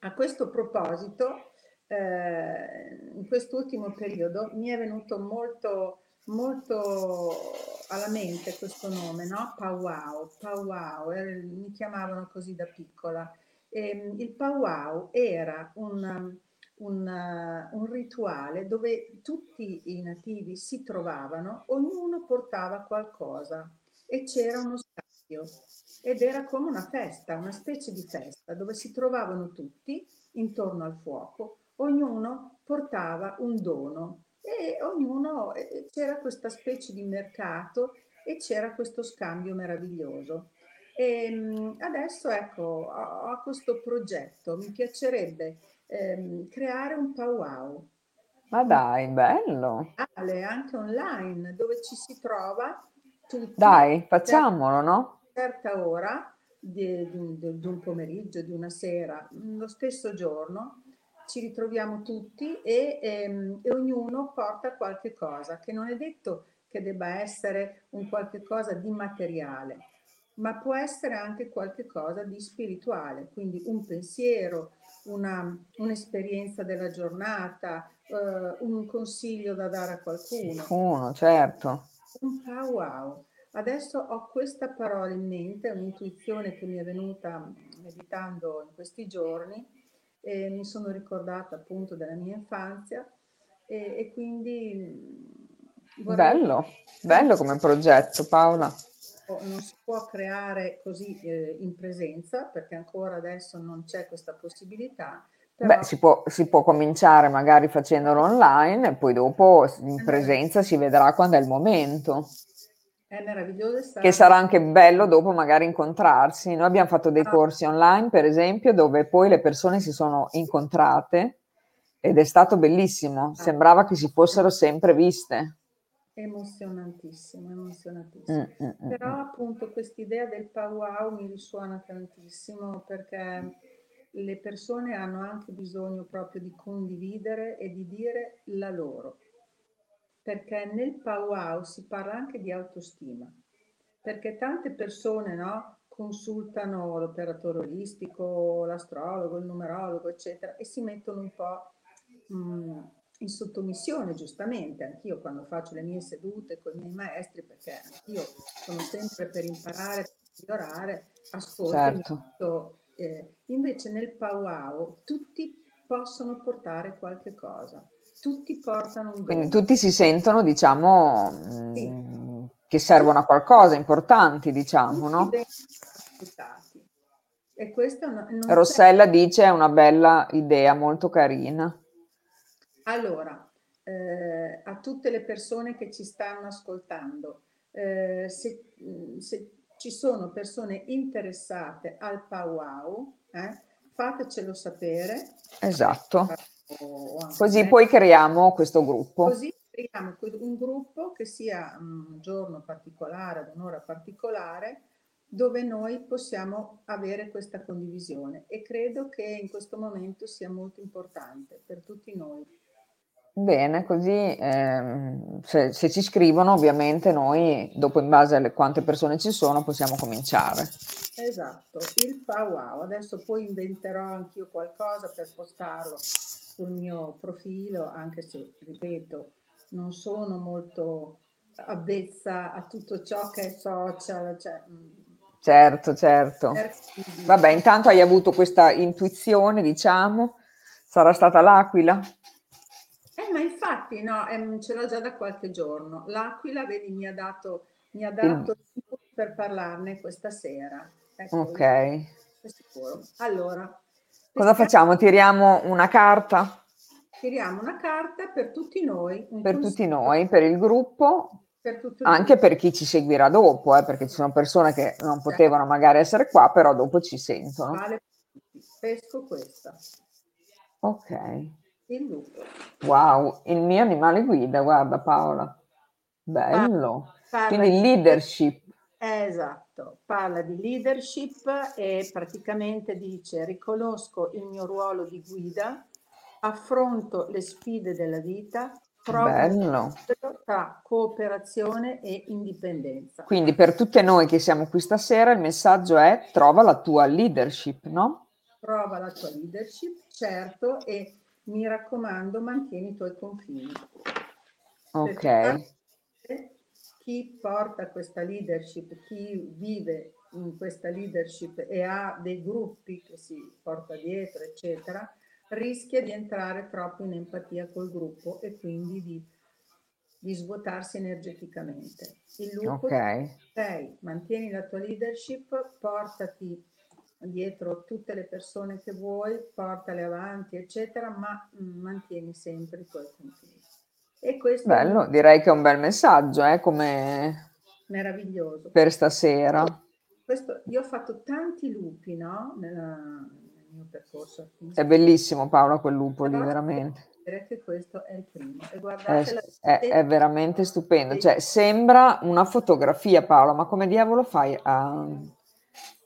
A questo proposito, eh, in quest'ultimo periodo mi è venuto molto molto alla mente questo nome, no? Powwow, powwow, eh, mi chiamavano così da piccola. Ehm, il powwow era un, un, un, rituale dove tutti i nativi si trovavano, ognuno portava qualcosa e c'era uno scambio ed era come una festa, una specie di festa dove si trovavano tutti intorno al fuoco, ognuno portava un dono e ognuno c'era questa specie di mercato e c'era questo scambio meraviglioso. E ehm, adesso ecco, ho, questo progetto, mi piacerebbe ehm, creare un powwow. Ma dai, bello! Anche online, dove ci si trova tutti. Dai, facciamolo, no? certa ora di, di, di, un pomeriggio, di una sera, lo stesso giorno, ci ritroviamo tutti e, ehm, e ognuno porta qualche cosa, che non è detto che debba essere un qualche cosa di materiale, ma può essere anche qualche cosa di spirituale, quindi un pensiero, una, un'esperienza della giornata, uh, un consiglio da dare a qualcuno. Uno, certo. Un wow. Adesso ho questa parola in mente, un'intuizione che mi è venuta meditando in questi giorni e mi sono ricordata appunto della mia infanzia e, e quindi... Vorrei... Bello, bello come progetto Paola. Non si può creare così eh, in presenza perché ancora adesso non c'è questa possibilità. Però... Beh, si può, si può cominciare magari facendolo online e poi dopo in presenza si vedrà quando è il momento. È meraviglioso. Stare... Che sarà anche bello dopo magari incontrarsi. Noi abbiamo fatto dei ah. corsi online, per esempio, dove poi le persone si sono incontrate ed è stato bellissimo. Ah. Sembrava che si fossero sempre viste. Emozionantissimo, emozionantissimo. Mm, mm, mm Però mm. appunto quest'idea del powwow mi risuona tantissimo perché le persone hanno anche bisogno proprio di condividere e di dire la loro perché nel powwow si parla anche di autostima, perché tante persone no, consultano l'operatore olistico, l'astrologo, il numerologo, eccetera, e si mettono un po' mm, in sottomissione, giustamente, anch'io quando faccio le mie sedute con i miei maestri, perché io sono sempre per imparare, per migliorare, ascolto. Certo. Eh, invece nel powwow tutti possono portare qualche cosa tutti portano un Quindi tutti si sentono, diciamo, sì. mh, mm, che servono a qualcosa, importanti, diciamo, no? E questa non Rossella c'è... dice è una bella idea, molto carina. Allora, eh, a tutte le persone che ci stanno ascoltando, eh, se, mm, se, ci sono persone interessate al powwow, eh, fatecelo sapere. Esatto Così poi creiamo questo gruppo. Così creiamo un gruppo che sia un giorno particolare, ad un'ora particolare, dove noi possiamo avere questa condivisione e credo che in questo momento sia molto importante per tutti noi. Bene, così eh, se, se, ci scrivono ovviamente noi dopo in base alle quante persone ci sono possiamo cominciare. Esatto, il wow, adesso poi inventerò anch'io qualcosa per postarlo sul mio profilo, anche se, ripeto, non sono molto avvezza a tutto ciò che è social, cioè, Certo, certo. Vabbè, intanto hai avuto questa intuizione, diciamo, sarà stata l'aquila? Eh, ma infatti, no, eh, ce l'ho già da qualche giorno. L'aquila, vedi, mi ha dato, mi ha dato Il... per parlarne questa sera. Ecco, ok. Sicuro. Allora. Cosa facciamo? Tiriamo una carta? Tiriamo una carta per tutti noi. Per tutti noi, per il gruppo, per anche per chi ci seguirà dopo, eh, perché ci sono persone che non potevano magari essere qua, però dopo ci sentono. Vale Pesco questa. Ok. Il lupo. Wow, il mio animale guida, guarda Paola. Bello. Parla Quindi leadership. Esatto, parla di leadership e praticamente dice riconosco il mio ruolo di guida, affronto le sfide della vita, Bello. tra cooperazione e indipendenza. Quindi per tutte noi che siamo qui stasera il messaggio è trova la tua leadership, no? Trova la tua leadership, certo, e mi raccomando mantieni i tuoi confini. Ok. Chi porta questa leadership, chi vive in questa leadership e ha dei gruppi che si porta dietro, eccetera, rischia di entrare troppo in empatia col gruppo e quindi di, di svuotarsi energeticamente. Il lupo, okay. sei, mantieni la tua leadership, portati dietro tutte le persone che vuoi, portale avanti, eccetera, ma mm, mantieni sempre i tuoi confini. E questo Bello, è... direi che è un bel messaggio, eh, come meraviglioso. Per stasera. Questo, io ho fatto tanti lupi, no? Nella, mio percorso. È bellissimo Paola quel lupo lì, veramente. Che questo è il primo. E guardate è, è, è veramente stupendo. Cioè, sembra una fotografia Paola, ma come diavolo fai a,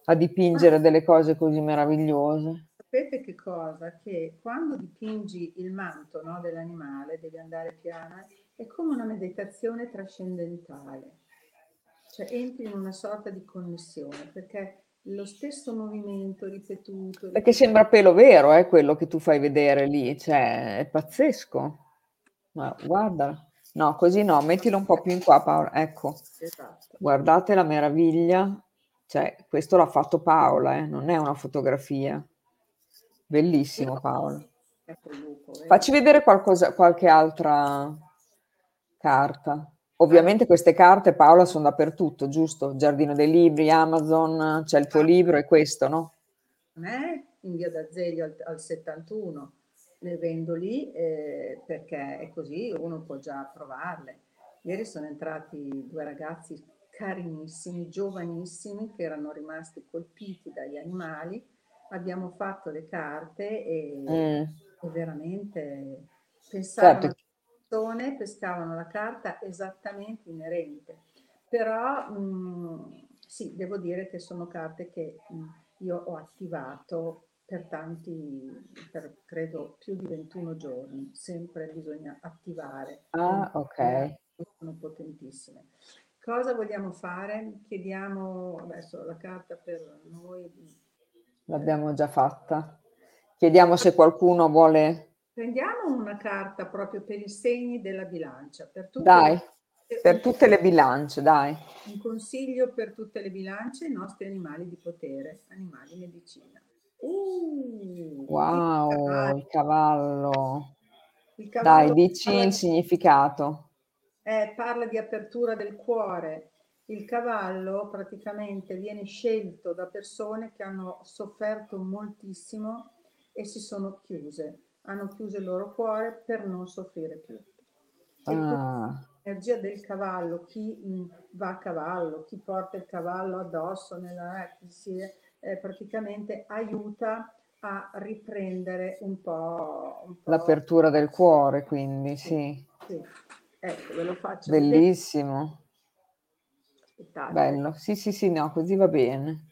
a dipingere delle cose così meravigliose? Sapete che cosa? Che quando dipingi il manto no, dell'animale, devi andare piano, è come una meditazione trascendentale. Cioè entri in una sorta di connessione, perché lo stesso movimento ripetuto. Perché sembra pelo vero, eh, quello che tu fai vedere lì, cioè è pazzesco. Ma guarda, no, così no, mettilo un po' più in qua, Paola. Ecco, esatto. guardate la meraviglia. Cioè, questo l'ha fatto Paola, eh, non è una fotografia. Bellissimo, Paola. Ecco Facci vedere qualcosa, qualche altra carta. Ovviamente queste carte, Paola, sono dappertutto, giusto? Giardino dei Libri, Amazon, c'è il tuo libro e questo, no? Me in via d'Azeglio al, al 71 le vendo lì eh, perché è così, uno può già provarle. Ieri sono entrati due ragazzi carinissimi, giovanissimi, che erano rimasti colpiti dagli animali. Abbiamo fatto le carte e, mm. e veramente pensavano certo persone pescavano la carta esattamente inerente, però mh, mm, sì, devo dire che sono carte che mh, mm, io ho attivato per tanti, per credo più di 21 giorni, sempre bisogna attivare. Ah, ok. Sono potentissime. Cosa vogliamo fare? Chiediamo adesso la carta per noi. L'abbiamo già fatta. Chiediamo se qualcuno vuole Prendiamo una carta proprio per i segni della bilancia. Per tutte dai, le, per tutte le bilance, dai. Un consiglio per tutte le bilance, i nostri animali di potere, animali medicina. Uh, wow, il cavallo. il cavallo. Dai, dici il significato. Eh, parla di apertura del cuore. Il cavallo praticamente viene scelto da persone che hanno sofferto moltissimo e si sono chiuse hanno chiuso il loro cuore per non soffrire più. Ah. L'energia del cavallo, chi mh, va a cavallo, chi porta il cavallo addosso, nella, eh, si, eh, praticamente aiuta a riprendere un po', un po'... l'apertura del cuore, quindi sì. sì. Ecco, ve lo faccio. Bellissimo. Aspettate. Bello, sì, sì, sì, no, così va bene.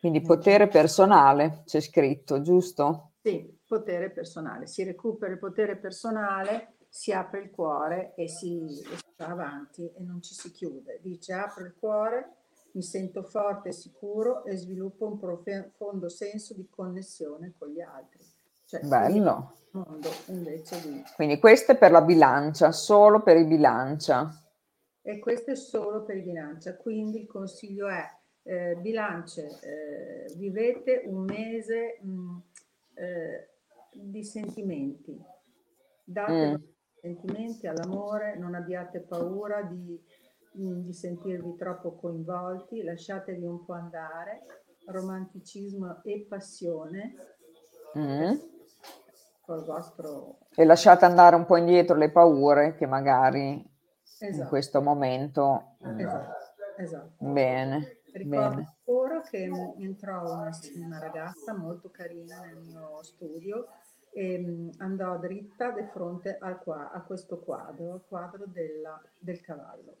Quindi potere personale c'è scritto, giusto? Sì, potere personale. Si recupera il potere personale, si apre il cuore e si, e si va avanti e non ci si chiude. Dice apro il cuore mi sento forte e sicuro e sviluppo un profondo senso di connessione con gli altri. Cioè, Bello. Mondo invece di... Quindi questo è per la bilancia, solo per il bilancia. E questo è solo per il bilancia. Quindi il consiglio è eh, bilance, eh, vivete un mese mh, mm, eh, di sentimenti. Date mm. sentimenti all'amore, non abbiate paura di di sentirvi troppo coinvolti, lasciatevi un po' andare, romanticismo e passione. Mm. Col vostro... E lasciate andare un po' indietro le paure che magari esatto. in questo momento... Esatto, esatto. Bene. Ricordo bene. ora che entrò una, una, ragazza molto carina nel mio studio e mm, andò dritta di fronte al, a questo quadro, al quadro della, del cavallo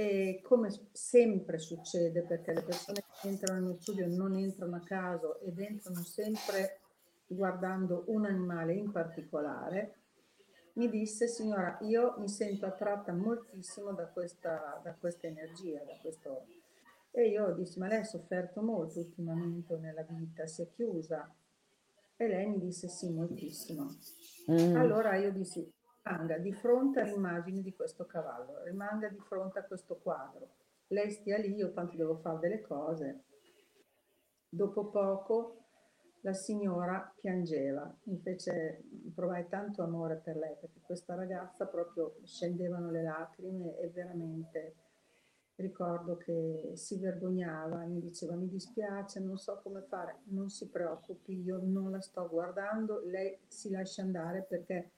e come sempre succede, perché le persone che entrano nello studio non entrano a caso ed entrano sempre guardando un animale in particolare, mi disse, signora, io mi sento attratta moltissimo da questa, da questa energia, da questo... E io dissi, ma lei ha sofferto molto ultimamente nella vita, si è chiusa? E lei mi disse, sì, moltissimo. Mm. Allora io dissi, rimanga di fronte all'immagine di questo cavallo, rimanga di fronte a questo quadro. Lei stia lì, io tanto devo fare delle cose. Dopo poco la signora piangeva, mi fece, provai tanto amore per lei, perché questa ragazza proprio scendevano le lacrime e veramente ricordo che si vergognava, mi diceva mi dispiace, non so come fare, non si preoccupi, io non la sto guardando, lei si lascia andare perché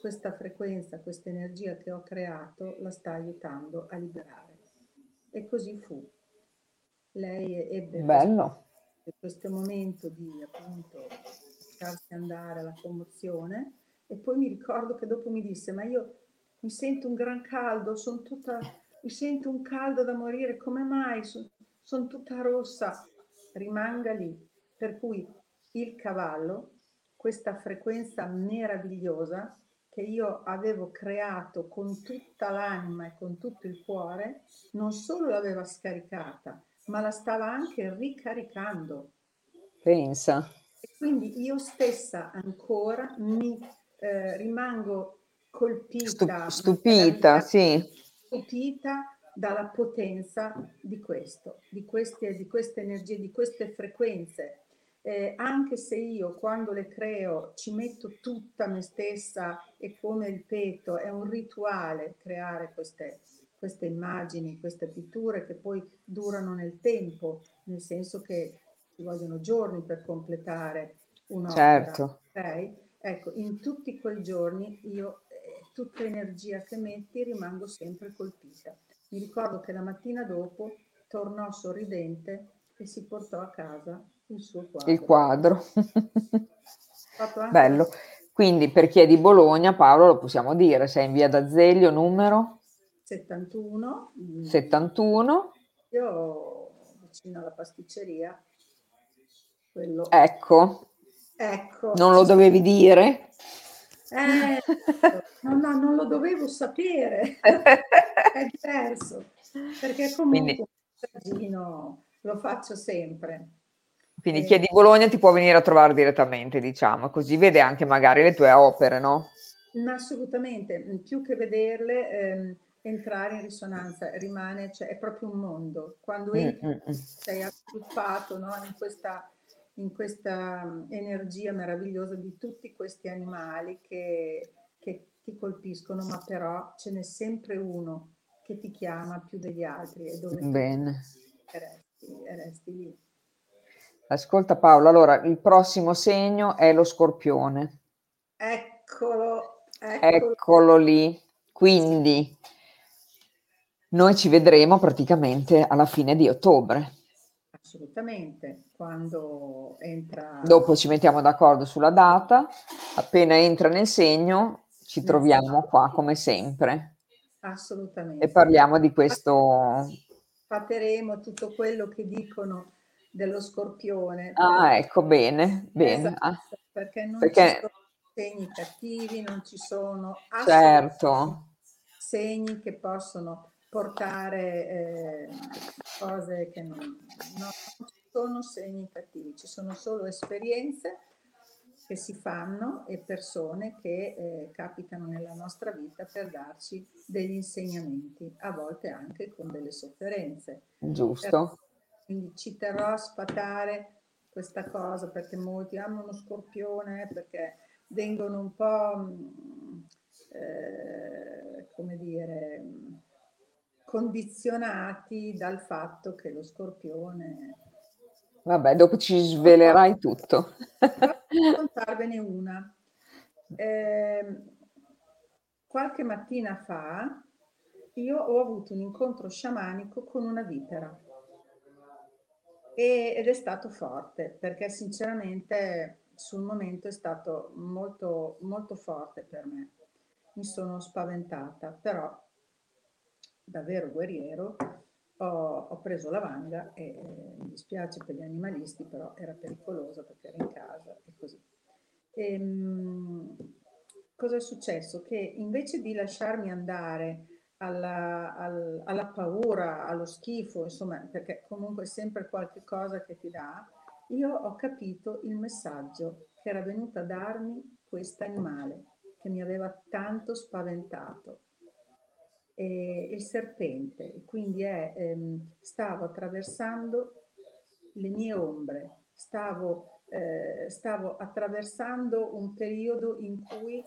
questa frequenza, questa energia che ho creato la sta aiutando a liberare. E così fu. Lei ebbe Bello. Questo, questo momento di appunto lasciarsi andare alla commozione e poi mi ricordo che dopo mi disse ma io mi sento un gran caldo, sono tutta, mi sento un caldo da morire, come mai? Sono, sono tutta rossa. Rimanga lì. Per cui il cavallo, questa frequenza meravigliosa, che io avevo creato con tutta l'anima e con tutto il cuore, non solo l'aveva scaricata, ma la stava anche ricaricando. Pensa. E quindi io stessa ancora mi eh, rimango colpita, stupita, sì. stupita dalla potenza di questo, di queste, di queste energie, di queste frequenze eh, anche se io quando le creo ci metto tutta me stessa e come il petto, è un rituale creare queste, queste immagini, queste pitture che poi durano nel tempo, nel senso che ci vogliono giorni per completare un'opera. Certo. Okay? Ecco, in tutti quei giorni io, eh, tutta energia che metti, rimango sempre colpita. Mi ricordo che la mattina dopo tornò sorridente e si portò a casa il suo quadro. Il quadro. Bello. Quindi per chi è di Bologna, Paolo, lo possiamo dire, sei in via d'Azeglio numero 71. 71. Io vicino alla pasticceria. Quello... Ecco. Ecco. Non lo dovevi dire? Eh, no, no, non lo dovevo sapere. è diverso. Perché comunque Quindi... lo faccio sempre. Quindi chi è di Bologna ti può venire a trovare direttamente, diciamo, così vede anche magari le tue opere, no? Assolutamente, più che vederle, ehm, entrare in risonanza rimane, cioè è proprio un mondo. Quando mm, entri, mm, mm. sei acculpato no, in, questa, in questa energia meravigliosa di tutti questi animali che, che ti colpiscono, ma però ce n'è sempre uno che ti chiama più degli altri e dove Bene. resti, resti lì. Ascolta Paolo, allora il prossimo segno è lo scorpione. Eccolo, eccolo. eccolo lì. Quindi noi ci vedremo praticamente alla fine di ottobre. Assolutamente, quando entra... Dopo ci mettiamo d'accordo sulla data, appena entra nel segno ci troviamo qua come sempre. Assolutamente. E parliamo di questo... Fatteremo tutto quello che dicono dello scorpione. Ah, ecco, bene, bene. Esatto, ah. Perché non perché... ci sono segni cattivi, non ci sono certo. segni che possono portare eh, cose che non, non sono segni cattivi, ci sono solo esperienze che si fanno e persone che eh, capitano nella nostra vita per darci degli insegnamenti, a volte anche con delle sofferenze. Giusto. Quindi ci terrò a sfatare questa cosa perché molti hanno uno scorpione, perché vengono un po', mm, eh, come dire, condizionati dal fatto che lo scorpione... Vabbè, dopo ci svelerai tutto. raccontarvene una. Eh, qualche mattina fa io ho avuto un incontro sciamanico con una vipera e, ed è stato forte perché sinceramente sul momento è stato molto, molto forte per me. Mi sono spaventata, però davvero guerriero, ho, ho preso la vanga e eh, mi dispiace per gli animalisti, però era pericolosa perché era in casa e così. E, mh, cosa è successo? Che invece di lasciarmi andare alla, al, alla, paura, allo schifo, insomma, perché comunque è sempre qualche cosa che ti dà, io ho capito il messaggio che era venuto a darmi questo animale che mi aveva tanto spaventato eh, il serpente, quindi è, ehm, stavo attraversando le mie ombre, stavo, eh, stavo attraversando un periodo in cui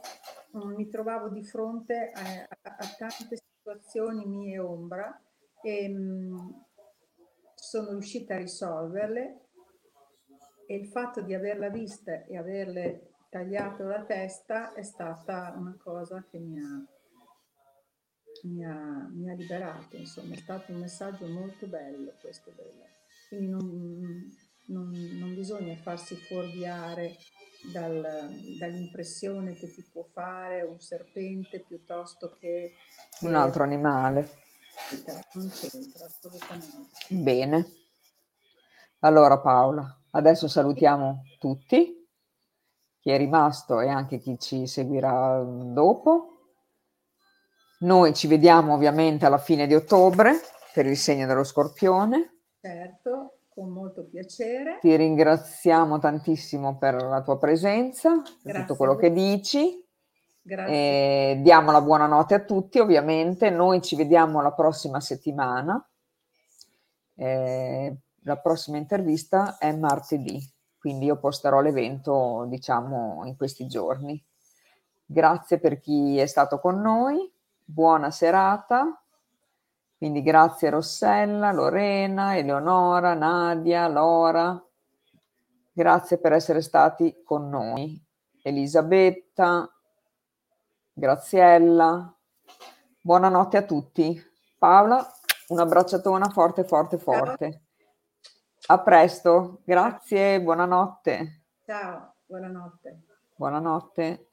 um, mi trovavo di fronte a, a, a tante situazioni mie ombra e um, sono riuscita a risolverle e il fatto di averla vista e averle tagliato la testa è stata una cosa che mi ha mi ha, mi ha liberato, insomma, è stato un messaggio molto bello questo. Bello. Quindi non, non, non, bisogna farsi fuorviare dal, dall'impressione che ti può fare un serpente piuttosto che... Un altro animale. Non c'entra assolutamente. Bene. Allora Paola, adesso salutiamo tutti, chi è rimasto e anche chi ci seguirà dopo. Noi ci vediamo ovviamente alla fine di ottobre per il segno dello scorpione. Certo, con molto piacere. Ti ringraziamo tantissimo per la tua presenza, per tutto quello che dici. Grazie. E diamo la buonanotte a tutti, ovviamente. Noi ci vediamo la prossima settimana. Eh, la prossima intervista è martedì, quindi io posterò l'evento, diciamo, in questi giorni. Grazie per chi è stato con noi buona serata. Quindi grazie Rossella, Lorena, Eleonora, Nadia, Lora. Grazie per essere stati con noi. Elisabetta, Graziella. Buonanotte a tutti. Paola, un abbracciatona forte, forte, forte. A presto. Grazie, buonanotte. Ciao, buonanotte. Buonanotte.